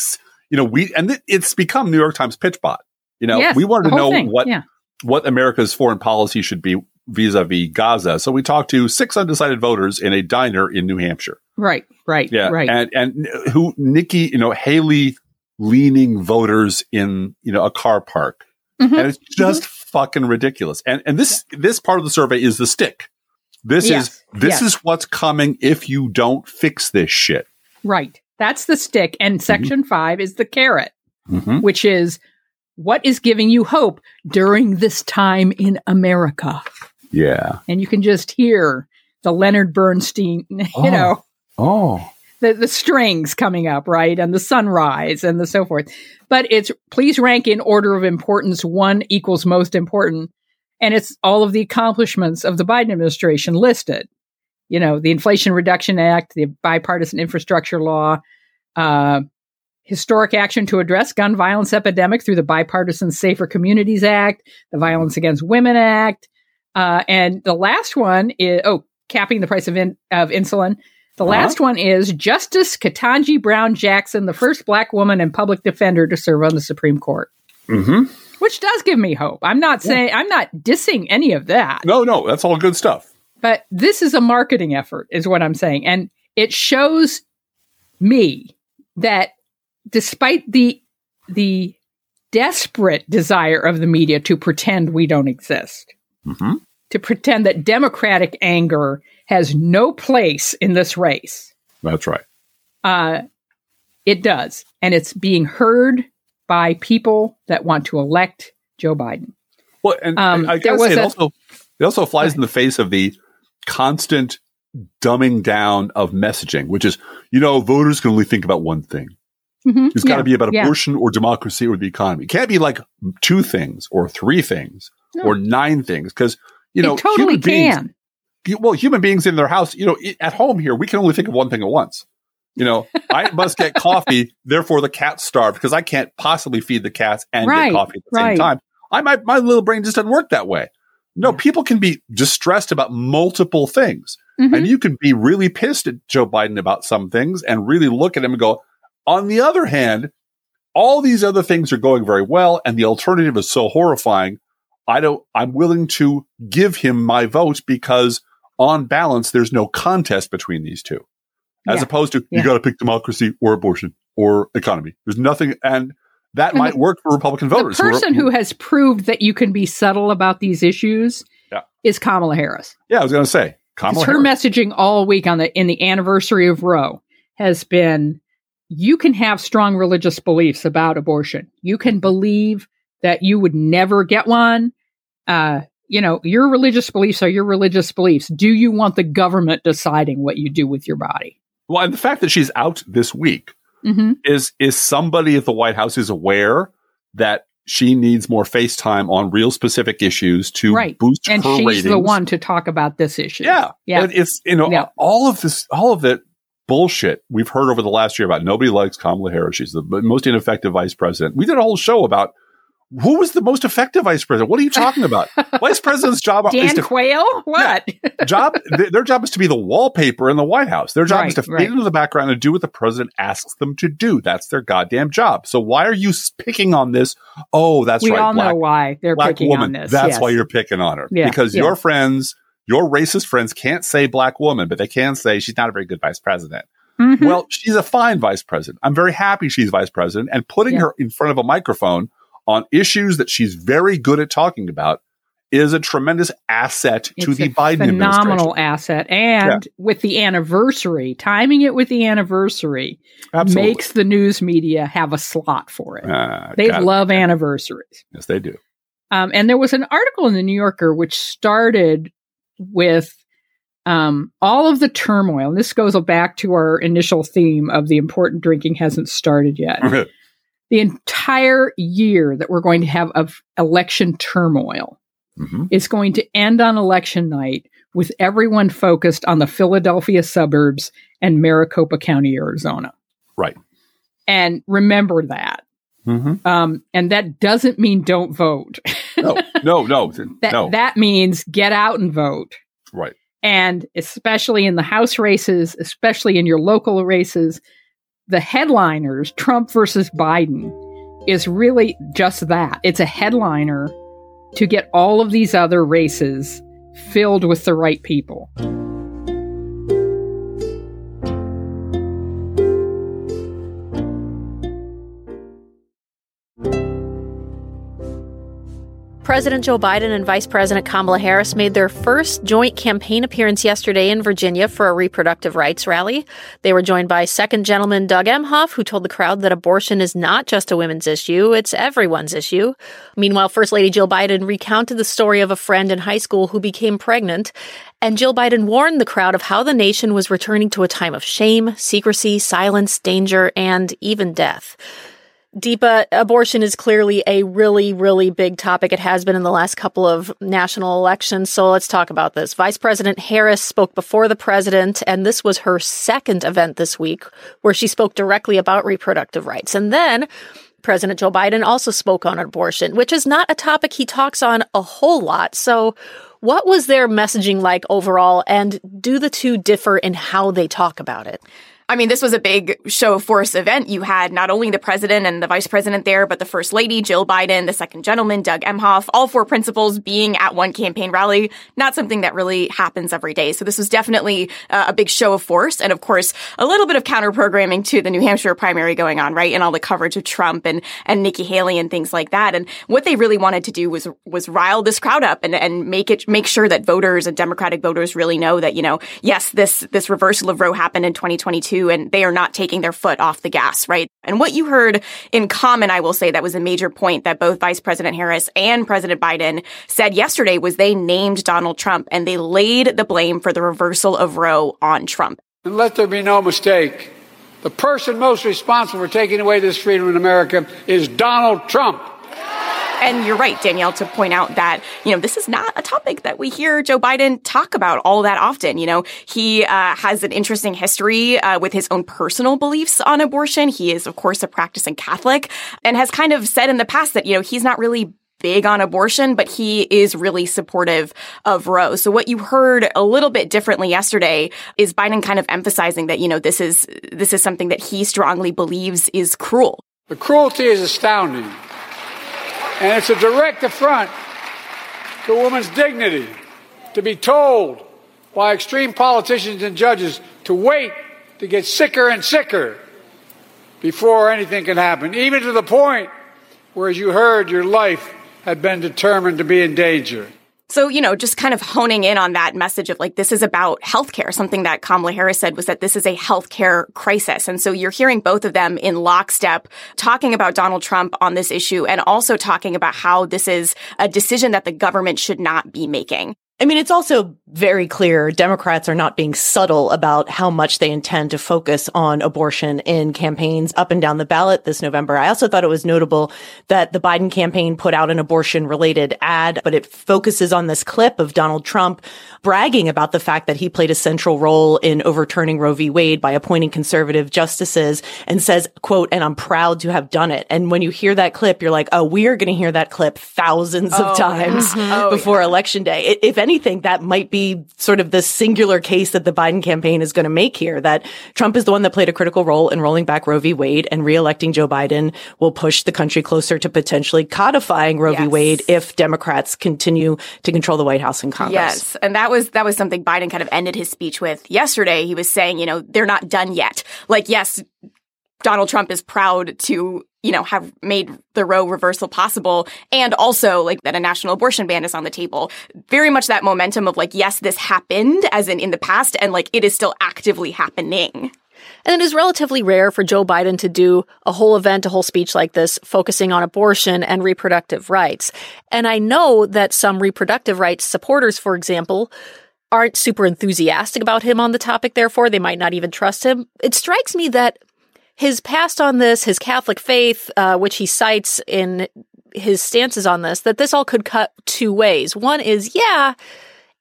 you know we and it- it's become New York Times pitch bot. You know Yes, we wanted to know thing, what yeah. what America's foreign policy should be vis-a-vis Gaza. So we talked to six undecided voters in a diner in New Hampshire. Right, right, Yeah, right. and and who Nikki, you know, Haley leaning voters in you know a car park, Mhm, and it's just fucking ridiculous. And and this this part of the survey is the stick. This Yes, is this yes. is what's coming if you don't fix this shit. Right. That's the stick. Mm-hmm. And section five is the carrot, Mhm. which is what is giving you hope during this time in America. Yeah. And you can just hear the Leonard Bernstein, you Oh. know, Oh. the, the strings coming up, right? And the sunrise and the so forth. But it's please rank in order of importance. One equals most important. And it's all of the accomplishments of the Biden administration listed. You know, the Inflation Reduction Act, the bipartisan infrastructure law, uh, historic action to address gun violence epidemic through the bipartisan Safer Communities Act, the Violence Against Women Act, uh, and the last one is oh, capping the price of in, of insulin. The Uh-huh. last one is Justice Ketanji Brown Jackson, the first black woman and public defender to serve on the Supreme Court, Mm-hmm. which does give me hope. I'm not saying I'm not dissing any of that, No, no, that's all good stuff. but this is a marketing effort, is what I'm saying, and it shows me that despite the the desperate desire of the media to pretend we don't exist, Mm-hmm. to pretend that democratic anger has no place in this race. That's right. Uh, it does. And it's being heard by people that want to elect Joe Biden. Well, and Um, I, I there was it a- also it also flies in the face of the constant dumbing down of messaging, which is, you know, voters can only think about one thing. Mhm. It's got to Yeah, be about yeah. abortion or democracy or the economy. It can't be like two things or three things No. or nine things because you It know totally human beings. can. you- Well, human beings in their house, you know, at home here, we can only think of one thing at once. You know, I must get coffee, therefore the cat's starved because I can't possibly feed the cats and Right, get coffee at the right. same time. I my my little brain just doesn't work that way. No, people can be distressed about multiple things. Mhm. And you can be really pissed at Joe Biden about some things and really look at him and go, on the other hand, all these other things are going very well and the alternative is so horrifying. I don't I'm willing to give him my vote because on balance there's no contest between these two. As Yeah. opposed to Yeah. you got to pick democracy or abortion or economy. There's nothing and that And might the- work for Republican The voters. who are- person who has proved that you can be subtle about these issues Yeah. is Kamala Harris. Yeah, I was going to say Kamala. her messaging all week on the in the anniversary of Roe has been you can have strong religious beliefs about abortion. You can believe that you would never get one. Uh, you know, your religious beliefs are your religious beliefs. Do you want the government deciding what you do with your body? Well, and the fact that she's out this week Mm-hmm. is is somebody at the White House is aware that she needs more FaceTime on real specific issues to Right. boost And her she's ratings. the one to talk about this issue. Yeah. Yeah. And It's, you know, Yeah. all of this, all of that bullshit we've heard over the last year about nobody likes Kamala Harris. She's the most ineffective vice president. We did a whole show about who was the most effective vice president. What are you talking about? vice president's job is Dan to Quayle? What? job th- their job is to be the wallpaper in the White House. Their job is Right, to right. fade into the background and do what the president asks them to do. That's their goddamn job. So why are you picking on this? Oh, that's we right. all black, know why they're black picking woman. on this. That's yes. why you're picking on her Yeah, because yeah. your friends, your racist friends, can't say black woman, but they can say she's not a very good vice president. Mhm. Well, she's a fine vice president. I'm very happy she's vice president, and putting Yeah. her in front of a microphone on issues that she's very good at talking about is a tremendous asset to It's the Biden administration. phenomenal asset, and with the anniversary, timing it with the anniversary Absolutely. makes the news media have a slot for it. Ah, they got it. love anniversaries. Yes, they do. Um, and there was an article in the New Yorker which started with um, all of the turmoil. And this goes back to our initial theme of the important drinking hasn't started yet. the entire year that we're going to have of election turmoil Mhm. is going to end on election night with everyone focused on the Philadelphia suburbs and Maricopa County, Arizona. Right. And remember that. Mm-hmm. Um, and that doesn't mean don't vote. No, no, no, That no. that means get out and vote. right. And especially in the House races, especially in your local races, the headliners, Trump versus Biden, is really just that. It's a headliner to get all of these other races filled with the right people. President Joe Biden and Vice President Kamala Harris made their first joint campaign appearance yesterday in Virginia for a reproductive rights rally. They were joined by Second Gentleman Doug Emhoff, who told the crowd that abortion is not just a women's issue, it's everyone's issue. Meanwhile, First Lady Jill Biden recounted the story of a friend in high school who became pregnant. And Jill Biden warned the crowd of how the nation was returning to a time of shame, secrecy, silence, danger, and even death. Deepa, abortion is clearly a really, really big topic. It has been in the last couple of national elections. So let's talk about this. Vice President Harris spoke before the president, and this was her second event this week where she spoke directly about reproductive rights. And then President Joe Biden also spoke on abortion, which is not a topic he talks on a whole lot. So what was their messaging like overall? And do the two differ in how they talk about it? I mean, this was a big show of force event. You had not only the president and the vice president there, but the first lady, Jill Biden, the second gentleman, Doug Emhoff, all four principals being at one campaign rally. Not something that really happens every day. So this was definitely uh, a big show of force. And of course, a little bit of counter programming to the New Hampshire primary going on, right? And all the coverage of Trump and, and Nikki Haley and things like that. And what they really wanted to do was, was rile this crowd up and, and make it, make sure that voters and Democratic voters really know that, you know, yes, this, this reversal of Roe happened in 2022 and they are not taking their foot off the gas, right? And what you heard in common, I will say that was a major point that both Vice President Harris and President Biden said yesterday was they named Donald Trump and they laid the blame for the reversal of Roe on Trump. And let there be no mistake the person most responsible for taking away this freedom in America is Donald Trump. And you're right, Danielle, to point out that, you know, this is not a topic that we hear Joe Biden talk about all that often. You know, he uh, has an interesting history uh, with his own personal beliefs on abortion. He is, of course, a practicing Catholic and has kind of said in the past that, you know, he's not really big on abortion, but he is really supportive of Roe. So what you heard a little bit differently yesterday is Biden kind of emphasizing that, you know, this is, this is something that he strongly believes is cruel. The cruelty is astounding. And it's a direct affront to a woman's dignity to be told by extreme politicians and judges to wait to get sicker and sicker before anything can happen, even to the point where, as you heard, your life had been determined to be in danger. So, you know, just kind of honing in on that message of like, this is about healthcare. Something that Kamala Harris said was that this is a healthcare crisis. And so you're hearing both of them in lockstep talking about Donald Trump on this issue and also talking about how this is a decision that the government should not be making. I mean, it's also very clear Democrats are not being subtle about how much they intend to focus on abortion in campaigns up and down the ballot this November. I also thought it was notable that the Biden campaign put out an abortion related ad, but it focuses on this clip of Donald Trump bragging about the fact that he played a central role in overturning Roe v. Wade by appointing conservative justices and says, quote, and I'm proud to have done it. And when you hear that clip, you're like, oh, we are going to hear that clip thousands Oh, of times yeah. Oh, before election day. If anything, that might be sort of the singular case that the Biden campaign is going to make here, that Trump is the one that played a critical role in rolling back Roe v. Wade and reelecting Joe Biden will push the country closer to potentially codifying Roe v. Wade if Democrats continue to control the White House and Congress. Yes, and that was that was something Biden kind of ended his speech with yesterday. He was saying, you know, they're not done yet. Like, yes, Donald Trump is proud to, you know, have made the Roe reversal possible and also like that a national abortion ban is on the table. Very much that momentum of like, yes, this happened as in in the past and like it is still actively happening. And it is relatively rare for Joe Biden to do a whole event, a whole speech like this, focusing on abortion and reproductive rights. And I know that some reproductive rights supporters, for example, aren't super enthusiastic about him on the topic, therefore, they might not even trust him. It strikes me that his past on this, his Catholic faith, uh, which he cites in his stances on this, that this all could cut two ways. One is, yeah,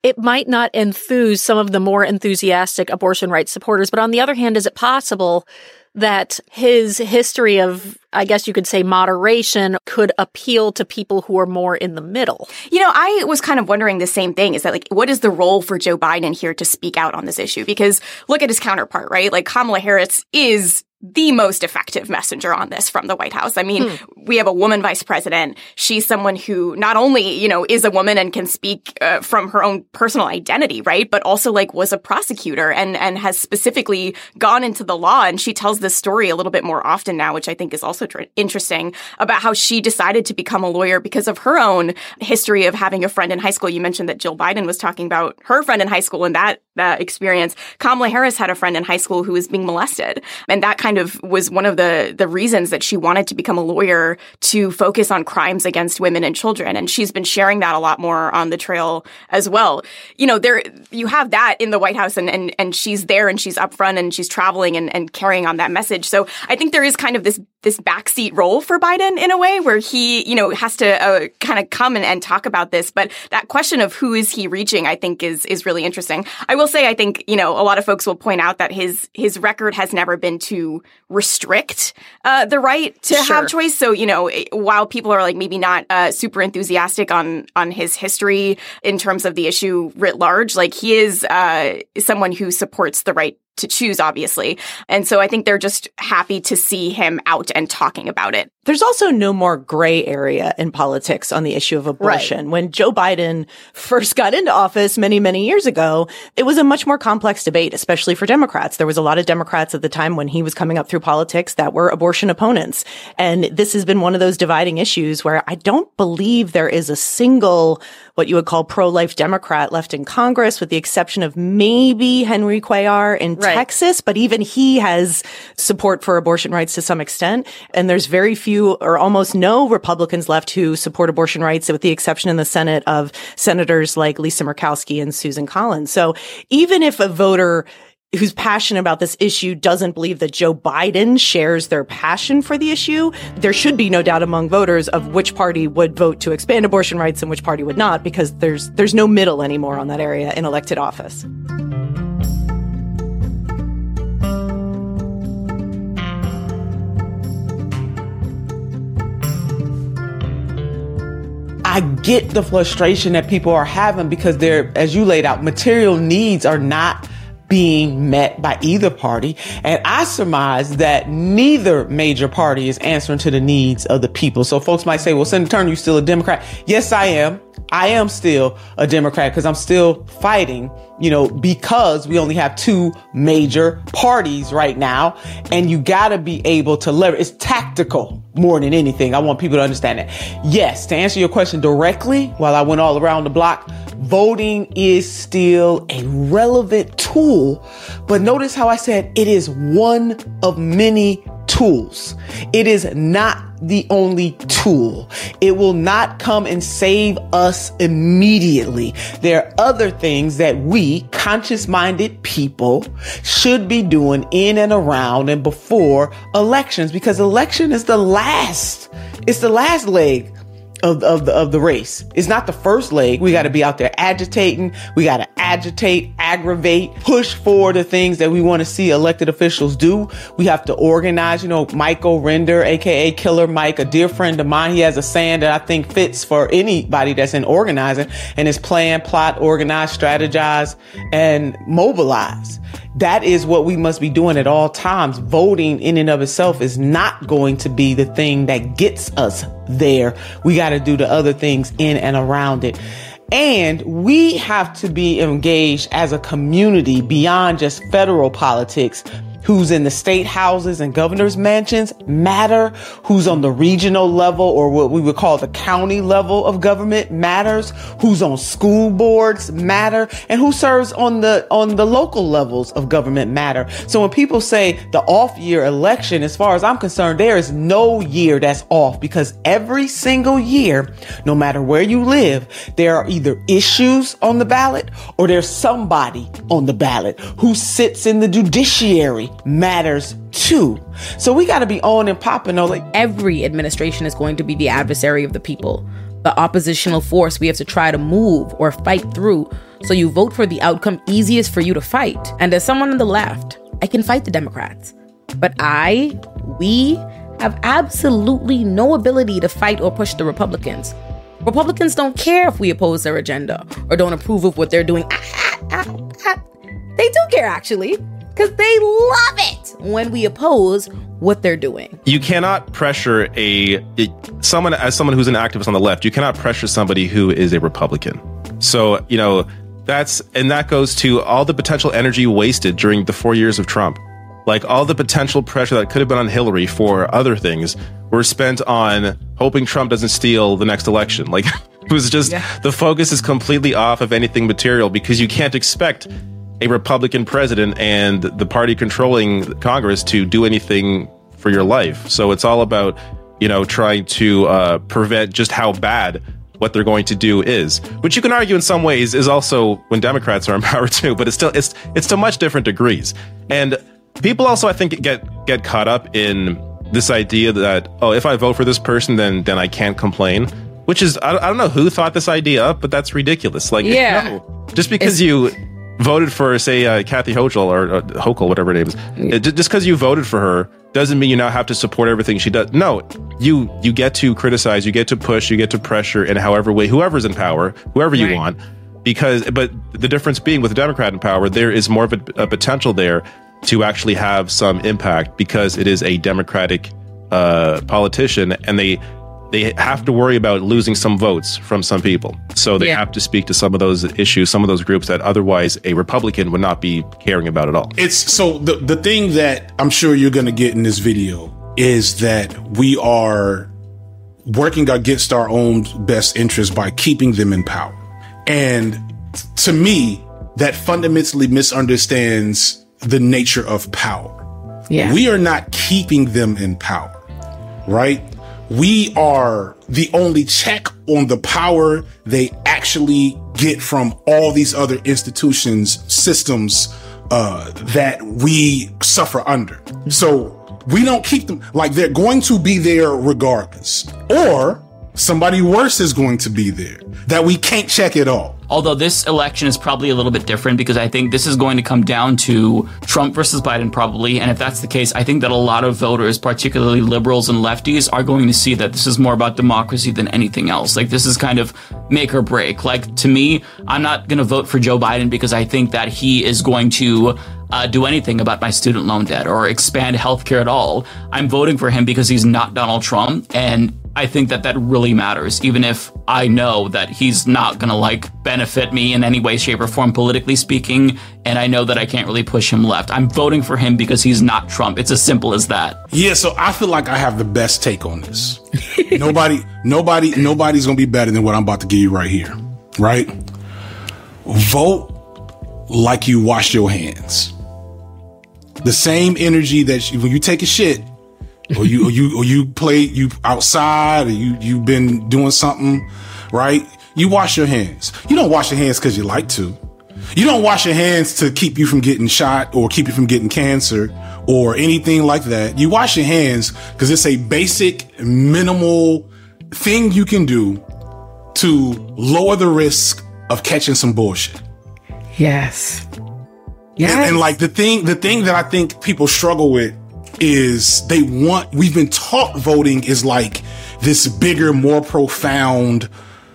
it might not enthuse some of the more enthusiastic abortion rights supporters, but on the other hand, is it possible that his history of, I guess you could say, moderation could appeal to people who are more in the middle? You know, I was kind of wondering the same thing is that like, what is the role for Joe Biden here to speak out on this issue? Because look at his counterpart, right? Like Kamala Harris is the most effective messenger on this from the White House. I mean, we have a woman vice president. She's someone who not only, you know, is a woman and can speak uh, from her own personal identity, right? But also like was a prosecutor and, and has specifically gone into the law. And she tells this story a little bit more often now, which I think is also tr- interesting about how she decided to become a lawyer because of her own history of having a friend in high school. You mentioned that Jill Biden was talking about her friend in high school and that, that experience. Kamala Harris had a friend in high school who was being molested. And that kind of was one of the, the reasons that she wanted to become a lawyer to focus on crimes against women and children. And she's been sharing that a lot more on the trail as well. You know, there, you have that in the White House and, and, and she's there and she's upfront and she's traveling and, and carrying on that message. So I think there is kind of this, this backseat role for Biden in a way where he, you know, has to uh, kind of come and, and talk about this. But that question of who is he reaching, I think is, is really interesting. I will say, I think, you know, a lot of folks will point out that his, his record has never been to restrict uh, the right to Sure. have choice. So, you know, while people are like maybe not uh, super enthusiastic on on his history in terms of the issue writ large, like he is uh, someone who supports the right to choose, obviously. And so I think they're just happy to see him out and talking about it. There's also no more gray area in politics on the issue of abortion. When Joe Biden first got into office many, many years ago, it was a much more complex debate, especially for Democrats. There was a lot of Democrats at the time when he was coming up through politics that were abortion opponents. And this has been one of those dividing issues where I don't believe there is a single, what you would call pro-life Democrat left in Congress, with the exception of maybe Henry Cuellar in Texas. But even he has support for abortion rights to some extent. And there's very few or almost no Republicans left who support abortion rights, with the exception in the Senate of senators like Lisa Murkowski and Susan Collins. So even if a voter who's passionate about this issue doesn't believe that Joe Biden shares their passion for the issue, there should be no doubt among voters of which party would vote to expand abortion rights and which party would not, because there's there's no middle anymore on that area in elected office. I get the frustration that people are having because they're, as you laid out, material needs are not being met by either party. And I surmise that neither major party is answering to the needs of the people. So folks might say, well, Senator Turner, you still a Democrat? Yes, I am. I am still a Democrat because I'm still fighting, you know, because we only have two major parties right now. And you got to be able to leverage. It's tactical more than anything. I want people to understand that. Yes, to answer your question directly, while I went all around the block, voting is still a relevant tool. But notice how I said it is one of many tools. It is not the only tool. It will not come and save us immediately. There are other things that we, conscious minded people, should be doing in and around and before elections because election is the last, it's the last leg of, of the of the race. It's not the first leg. We got to be out there agitating. We got to agitate, aggravate, push for the things that we want to see elected officials do. We have to organize. You know, Michael Render, aka Killer Mike, a dear friend of mine, he has a saying that I think fits for anybody that's in organizing, and it's plan, plot, organize, strategize, and mobilize. That is what we must be doing at all times. Voting in and of itself is not going to be the thing that gets us there. We got to do the other things in and around it. And we have to be engaged as a community beyond just federal politics who's in the state houses and governor's mansions matter. Who's on the regional level or what we would call the county level of government matters. Who's on school boards matter and who serves on the, on the local levels of government matter. So when people say the off year election, as far as I'm concerned, there is no year that's off because every single year, no matter where you live, there are either issues on the ballot or there's somebody on the ballot who sits in the judiciary matters too. So we got to be on and popping. Like every administration is going to be the adversary of the people, the oppositional force we have to try to move or fight through. So you vote for the outcome easiest for you to fight. And as someone on the left, I can fight the Democrats. But I, we, have absolutely no ability to fight or push the Republicans. Republicans don't care if we oppose their agenda or don't approve of what they're doing. Ah, ah, ah. They do care, actually because they love it when we oppose what they're doing. You cannot pressure a, a someone as someone who's an activist on the left. You cannot pressure somebody who is a Republican. So you know that's and that goes to all the potential energy wasted during the four years of Trump. Like all the potential pressure that could have been on Hillary for other things were spent on hoping Trump doesn't steal the next election. Like it was just yeah. the focus is completely off of anything material because you can't expect a Republican president and the party controlling Congress to do anything for your life. So it's all about, you know, trying to uh, prevent just how bad what they're going to do is, which you can argue in some ways is also when Democrats are in power too, but it's still it's it's to much different degrees. And people also I think get get caught up in this idea that oh, if I vote for this person, then then I can't complain. Which is I, I don't know who thought this idea up, but that's ridiculous. Like, yeah, no, just because it's, you voted for, say, uh, Kathy Hochul or uh, Hochul, whatever her name is, it, just because you voted for her doesn't mean you now have to support everything she does. No, you you get to criticize, you get to push, you get to pressure in however way, whoever's in power, whoever you right. want. Because, but the difference being with a Democrat in power, there is more of a, a potential there to actually have some impact because it is a Democratic uh, politician, and they they have to worry about losing some votes from some people. So they yeah. have to speak to some of those issues, some of those groups that otherwise a Republican would not be caring about at all. It's so the, the thing that I'm sure you're going to get in this video is that we are working against our own best interest by keeping them in power. And to me, that fundamentally misunderstands the nature of power. Yeah. We are not keeping them in power, right? We are the only check on the power they actually get from all these other institutions, systems, uh, that we suffer under. So we don't keep them like they're going to be there regardless. Or somebody worse is going to be there that we can't check at all. Although this election is probably a little bit different because I think this is going to come down to Trump versus Biden, probably. And if that's the case, I think that a lot of voters, particularly liberals and lefties, are going to see that this is more about democracy than anything else. Like, this is kind of make or break. Like, to me, I'm not going to vote for Joe Biden because I think that he is going to uh, do anything about my student loan debt or expand healthcare at all. I'm voting for him because he's not Donald Trump. And I think that that really matters, even if I know that he's not going to like benefit me in any way, shape, or form, politically speaking. And I know that I can't really push him left. I'm voting for him because he's not Trump. It's as simple as that. Yeah, so I feel like I have the best take on this. nobody, nobody, nobody's gonna be better than what I'm about to give you right here. Right? Vote like you wash your hands. The same energy that you, when you take a shit, or you or you or you play you outside, or you you've been doing something, right? You wash your hands. You don't wash your hands because you like to. You don't wash your hands to keep you from getting shot or keep you from getting cancer or anything like that. You wash your hands because it's a basic, minimal thing you can do to lower the risk of catching some bullshit. Yes. Yes. And, and like the thing, the thing that I think people struggle with is they want, we've been taught voting is like this bigger, more profound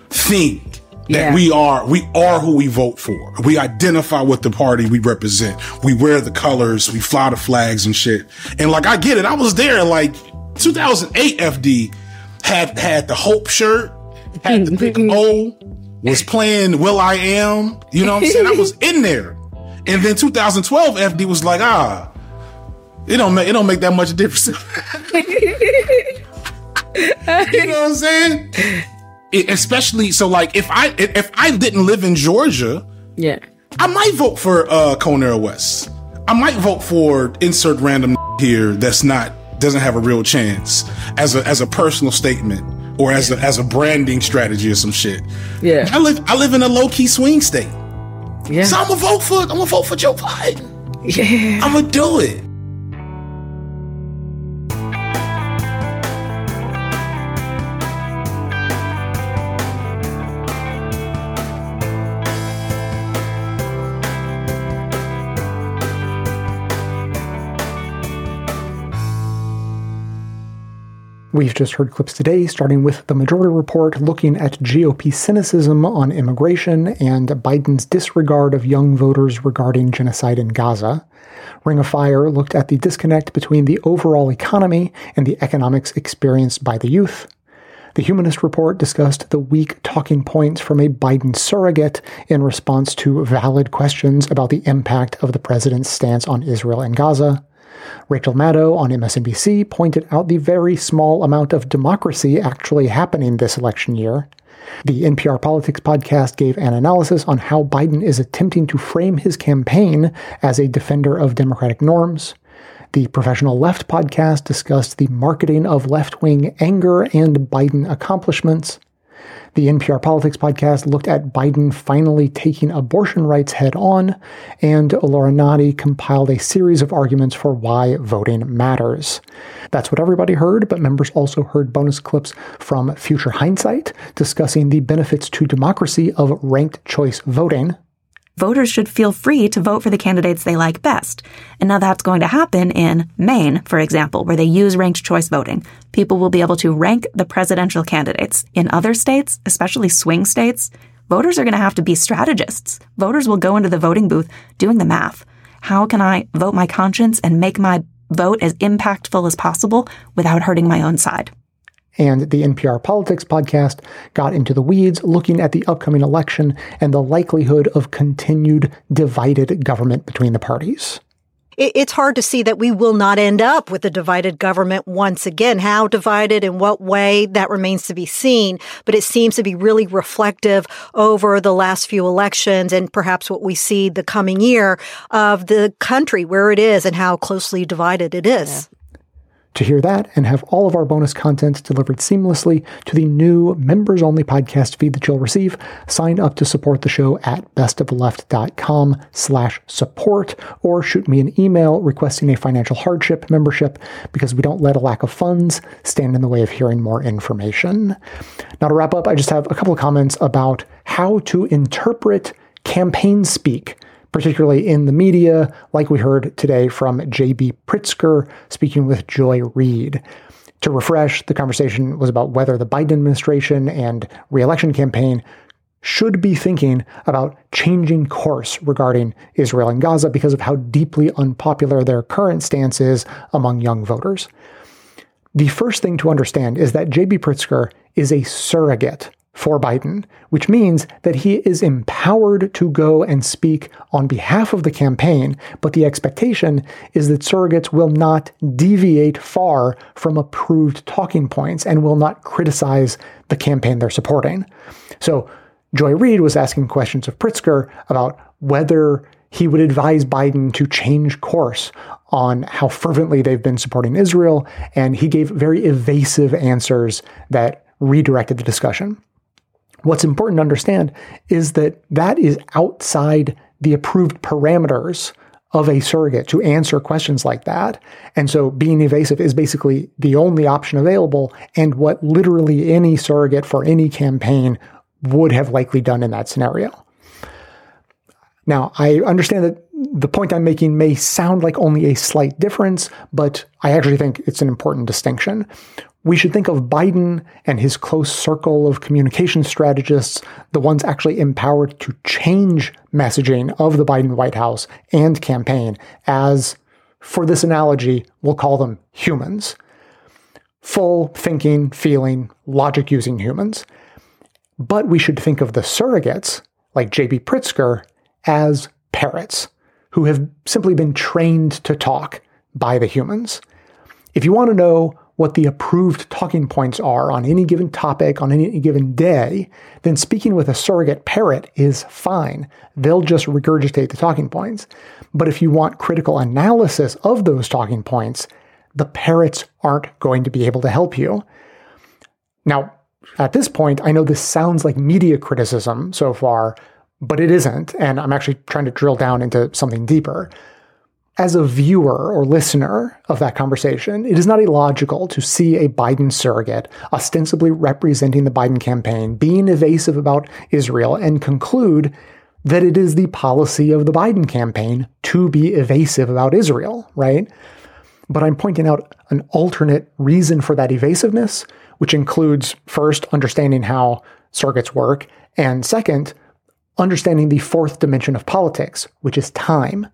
thing that Yeah. we are, we are who we vote for. We identify with the party we represent. We wear the colors, we fly the flags and shit. And like, I get it. I was there like 2008 FD had, had the Hope shirt, had the big O, was playing Will I Am. You know what I'm saying? I was in there. And then 2012 FD was like, ah, it don't make, it don't make that much difference. you know what I'm saying? It- especially so like if I if I didn't live in Georgia, yeah, I might vote for uh Cornel West. I might vote for insert random here that's not doesn't have a real chance as a as a personal statement or as a as a branding strategy or some shit. Yeah. I live I live in a low key swing state. Yeah. So I'm gonna vote for I'm gonna vote for Joe Biden. Yeah. I'm gonna do it. We've just heard clips today, starting with the Majority Report looking at GOP cynicism on immigration and Biden's disregard of young voters regarding genocide in Gaza. Ring of Fire looked at the disconnect between the overall economy and the economics experienced by the youth. The Humanist Report discussed the weak talking points from a Biden surrogate in response to valid questions about the impact of the president's stance on Israel and Gaza. Rachel Maddow on MSNBC pointed out the very small amount of democracy actually happening this election year. The NPR Politics podcast gave an analysis on how Biden is attempting to frame his campaign as a defender of democratic norms. The Professional Left podcast discussed the marketing of left wing anger and Biden accomplishments. The NPR Politics podcast looked at Biden finally taking abortion rights head on, and Laura Nadi compiled a series of arguments for why voting matters. That's what everybody heard, but members also heard bonus clips from Future Hindsight discussing the benefits to democracy of ranked choice voting. Voters should feel free to vote for the candidates they like best. And now that's going to happen in Maine, for example, where they use ranked choice voting. People will be able to rank the presidential candidates. In other states, especially swing states, voters are going to have to be strategists. Voters will go into the voting booth doing the math. How can I vote my conscience and make my vote as impactful as possible without hurting my own side? And the NPR Politics podcast got into the weeds looking at the upcoming election and the likelihood of continued divided government between the parties. It's hard to see that we will not end up with a divided government once again. How divided, in what way, that remains to be seen. But it seems to be really reflective over the last few elections and perhaps what we see the coming year of the country, where it is and how closely divided it is. To hear that and have all of our bonus content delivered seamlessly to the new members only podcast feed that you'll receive, sign up to support the show at bestofleft.com slash support or shoot me an email requesting a financial hardship membership because we don't let a lack of funds stand in the way of hearing more information. Now to wrap up, I just have a couple of comments about how to interpret campaign speak particularly in the media, like we heard today from J.B. Pritzker speaking with Joy Reid. To refresh, the conversation was about whether the Biden administration and reelection campaign should be thinking about changing course regarding Israel and Gaza because of how deeply unpopular their current stance is among young voters. The first thing to understand is that J.B. Pritzker is a surrogate for Biden, which means that he is empowered to go and speak on behalf of the campaign, but the expectation is that surrogates will not deviate far from approved talking points and will not criticize the campaign they're supporting. So, Joy Reid was asking questions of Pritzker about whether he would advise Biden to change course on how fervently they've been supporting Israel, and he gave very evasive answers that redirected the discussion. What's important to understand is that that is outside the approved parameters of a surrogate to answer questions like that. And so being evasive is basically the only option available and what literally any surrogate for any campaign would have likely done in that scenario. Now, I understand that the point I'm making may sound like only a slight difference, but I actually think it's an important distinction we should think of Biden and his close circle of communication strategists, the ones actually empowered to change messaging of the Biden White House and campaign, as, for this analogy, we'll call them humans. Full thinking, feeling, logic using humans. But we should think of the surrogates, like J.B. Pritzker, as parrots who have simply been trained to talk by the humans. If you want to know what the approved talking points are on any given topic on any given day, then speaking with a surrogate parrot is fine. They'll just regurgitate the talking points. But if you want critical analysis of those talking points, the parrots aren't going to be able to help you. Now, at this point, I know this sounds like media criticism so far, but it isn't. And I'm actually trying to drill down into something deeper as a viewer or listener of that conversation, it is not illogical to see a Biden surrogate ostensibly representing the Biden campaign being evasive about Israel and conclude that it is the policy of the Biden campaign to be evasive about Israel, right? But I'm pointing out an alternate reason for that evasiveness, which includes first, understanding how surrogates work, and second, understanding the fourth dimension of politics, which is time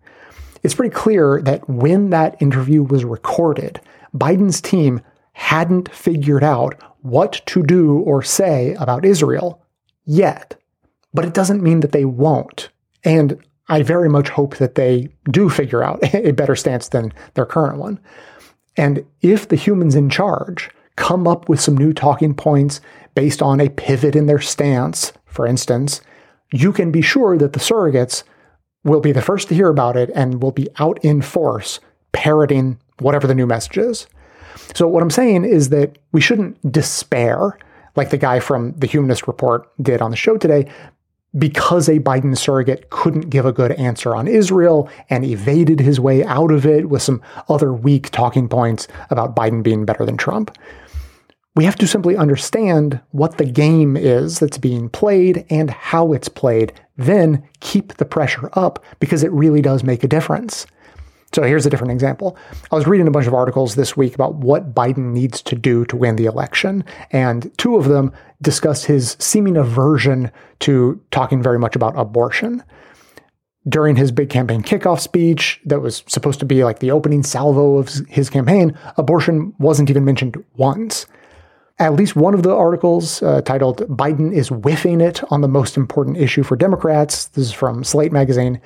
it's pretty clear that when that interview was recorded, Biden's team hadn't figured out what to do or say about Israel yet. But it doesn't mean that they won't. And I very much hope that they do figure out a better stance than their current one. And if the humans in charge come up with some new talking points based on a pivot in their stance, for instance, you can be sure that the surrogates will be the first to hear about it and will be out in force parroting whatever the new message is. So, what I'm saying is that we shouldn't despair, like the guy from the Humanist Report did on the show today, because a Biden surrogate couldn't give a good answer on Israel and evaded his way out of it with some other weak talking points about Biden being better than Trump. We have to simply understand what the game is that's being played and how it's played then keep the pressure up because it really does make a difference. So here's a different example. I was reading a bunch of articles this week about what Biden needs to do to win the election, and two of them discussed his seeming aversion to talking very much about abortion. During his big campaign kickoff speech, that was supposed to be like the opening salvo of his campaign, abortion wasn't even mentioned once. At least one of the articles uh, titled Biden is whiffing it on the most important issue for Democrats. This is from Slate magazine.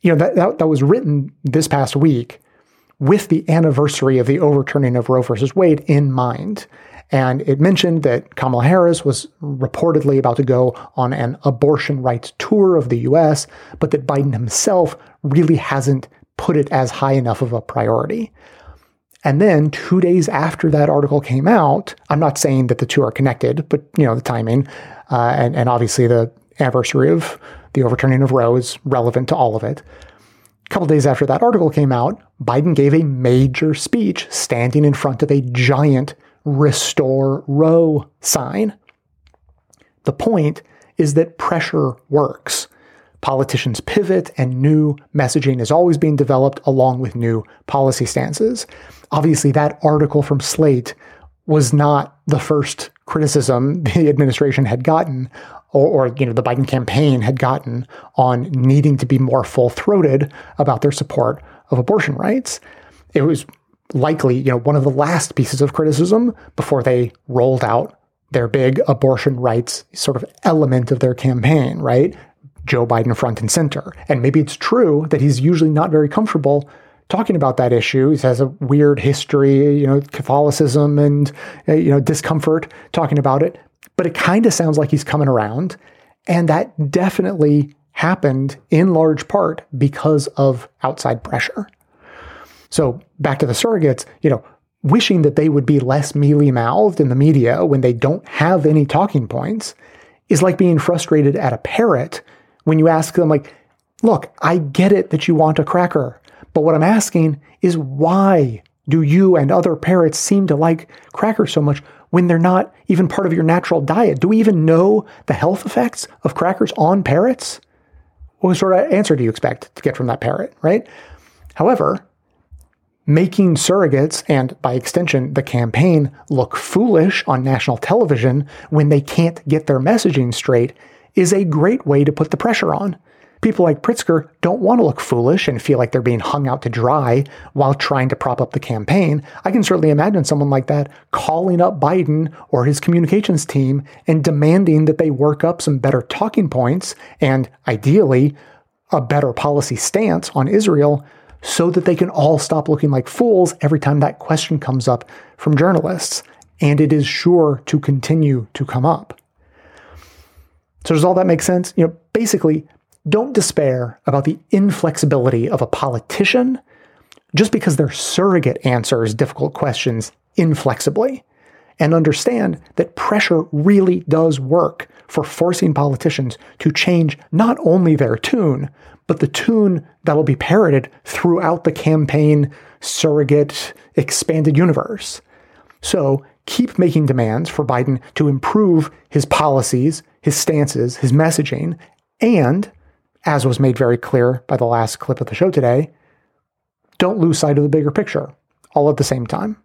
You know, that, that, that was written this past week with the anniversary of the overturning of Roe versus Wade in mind. And it mentioned that Kamala Harris was reportedly about to go on an abortion rights tour of the US, but that Biden himself really hasn't put it as high enough of a priority. And then two days after that article came out, I'm not saying that the two are connected, but you know the timing, uh, and and obviously the anniversary of the overturning of Roe is relevant to all of it. A couple days after that article came out, Biden gave a major speech standing in front of a giant "Restore Roe" sign. The point is that pressure works. Politicians pivot and new messaging is always being developed along with new policy stances. Obviously, that article from Slate was not the first criticism the administration had gotten or, or, you know the Biden campaign had gotten on needing to be more full-throated about their support of abortion rights. It was likely, you know, one of the last pieces of criticism before they rolled out their big abortion rights sort of element of their campaign, right? Joe Biden front and center. And maybe it's true that he's usually not very comfortable talking about that issue. He has a weird history, you know, Catholicism and, uh, you know, discomfort talking about it. But it kind of sounds like he's coming around. And that definitely happened in large part because of outside pressure. So back to the surrogates, you know, wishing that they would be less mealy mouthed in the media when they don't have any talking points is like being frustrated at a parrot when you ask them, like, look, I get it that you want a cracker, but what I'm asking is why do you and other parrots seem to like crackers so much when they're not even part of your natural diet? Do we even know the health effects of crackers on parrots? What sort of answer do you expect to get from that parrot, right? However, making surrogates and by extension the campaign look foolish on national television when they can't get their messaging straight is a great way to put the pressure on. People like Pritzker don't want to look foolish and feel like they're being hung out to dry while trying to prop up the campaign. I can certainly imagine someone like that calling up Biden or his communications team and demanding that they work up some better talking points and ideally a better policy stance on Israel so that they can all stop looking like fools every time that question comes up from journalists. And it is sure to continue to come up. So does all that make sense? You know, basically, don't despair about the inflexibility of a politician just because their surrogate answers difficult questions inflexibly. And understand that pressure really does work for forcing politicians to change not only their tune, but the tune that'll be parroted throughout the campaign surrogate expanded universe. So keep making demands for Biden to improve his policies, his stances, his messaging, and, as was made very clear by the last clip of the show today, don't lose sight of the bigger picture all at the same time.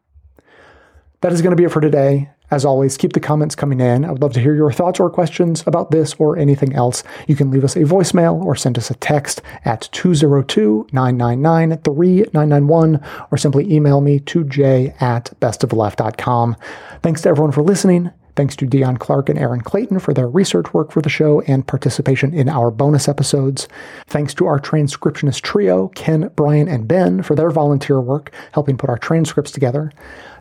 That is going to be it for today. As always, keep the comments coming in. I would love to hear your thoughts or questions about this or anything else. You can leave us a voicemail or send us a text at 202 999 3991 or simply email me to Jay at bestoftheleft.com. Thanks to everyone for listening. Thanks to Dion Clark and Aaron Clayton for their research work for the show and participation in our bonus episodes. Thanks to our transcriptionist trio, Ken, Brian, and Ben, for their volunteer work helping put our transcripts together.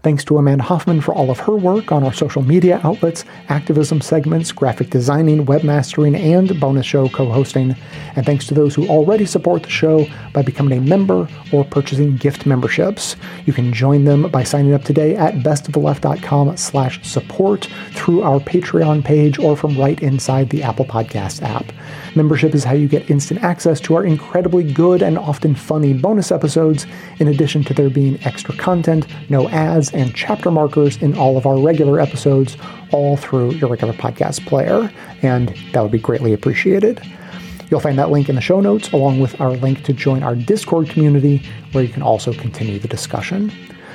Thanks to Amanda Hoffman for all of her work on our social media outlets, activism segments, graphic designing, webmastering, and bonus show co hosting. And thanks to those who already support the show by becoming a member or purchasing gift memberships. You can join them by signing up today at bestoftheleft.com slash support through our Patreon page or from right inside the Apple Podcast app. Membership is how you get instant access to our incredibly good and often funny bonus episodes, in addition to there being extra content, no ads, and chapter markers in all of our regular episodes, all through your regular podcast player, and that would be greatly appreciated. You'll find that link in the show notes, along with our link to join our Discord community, where you can also continue the discussion.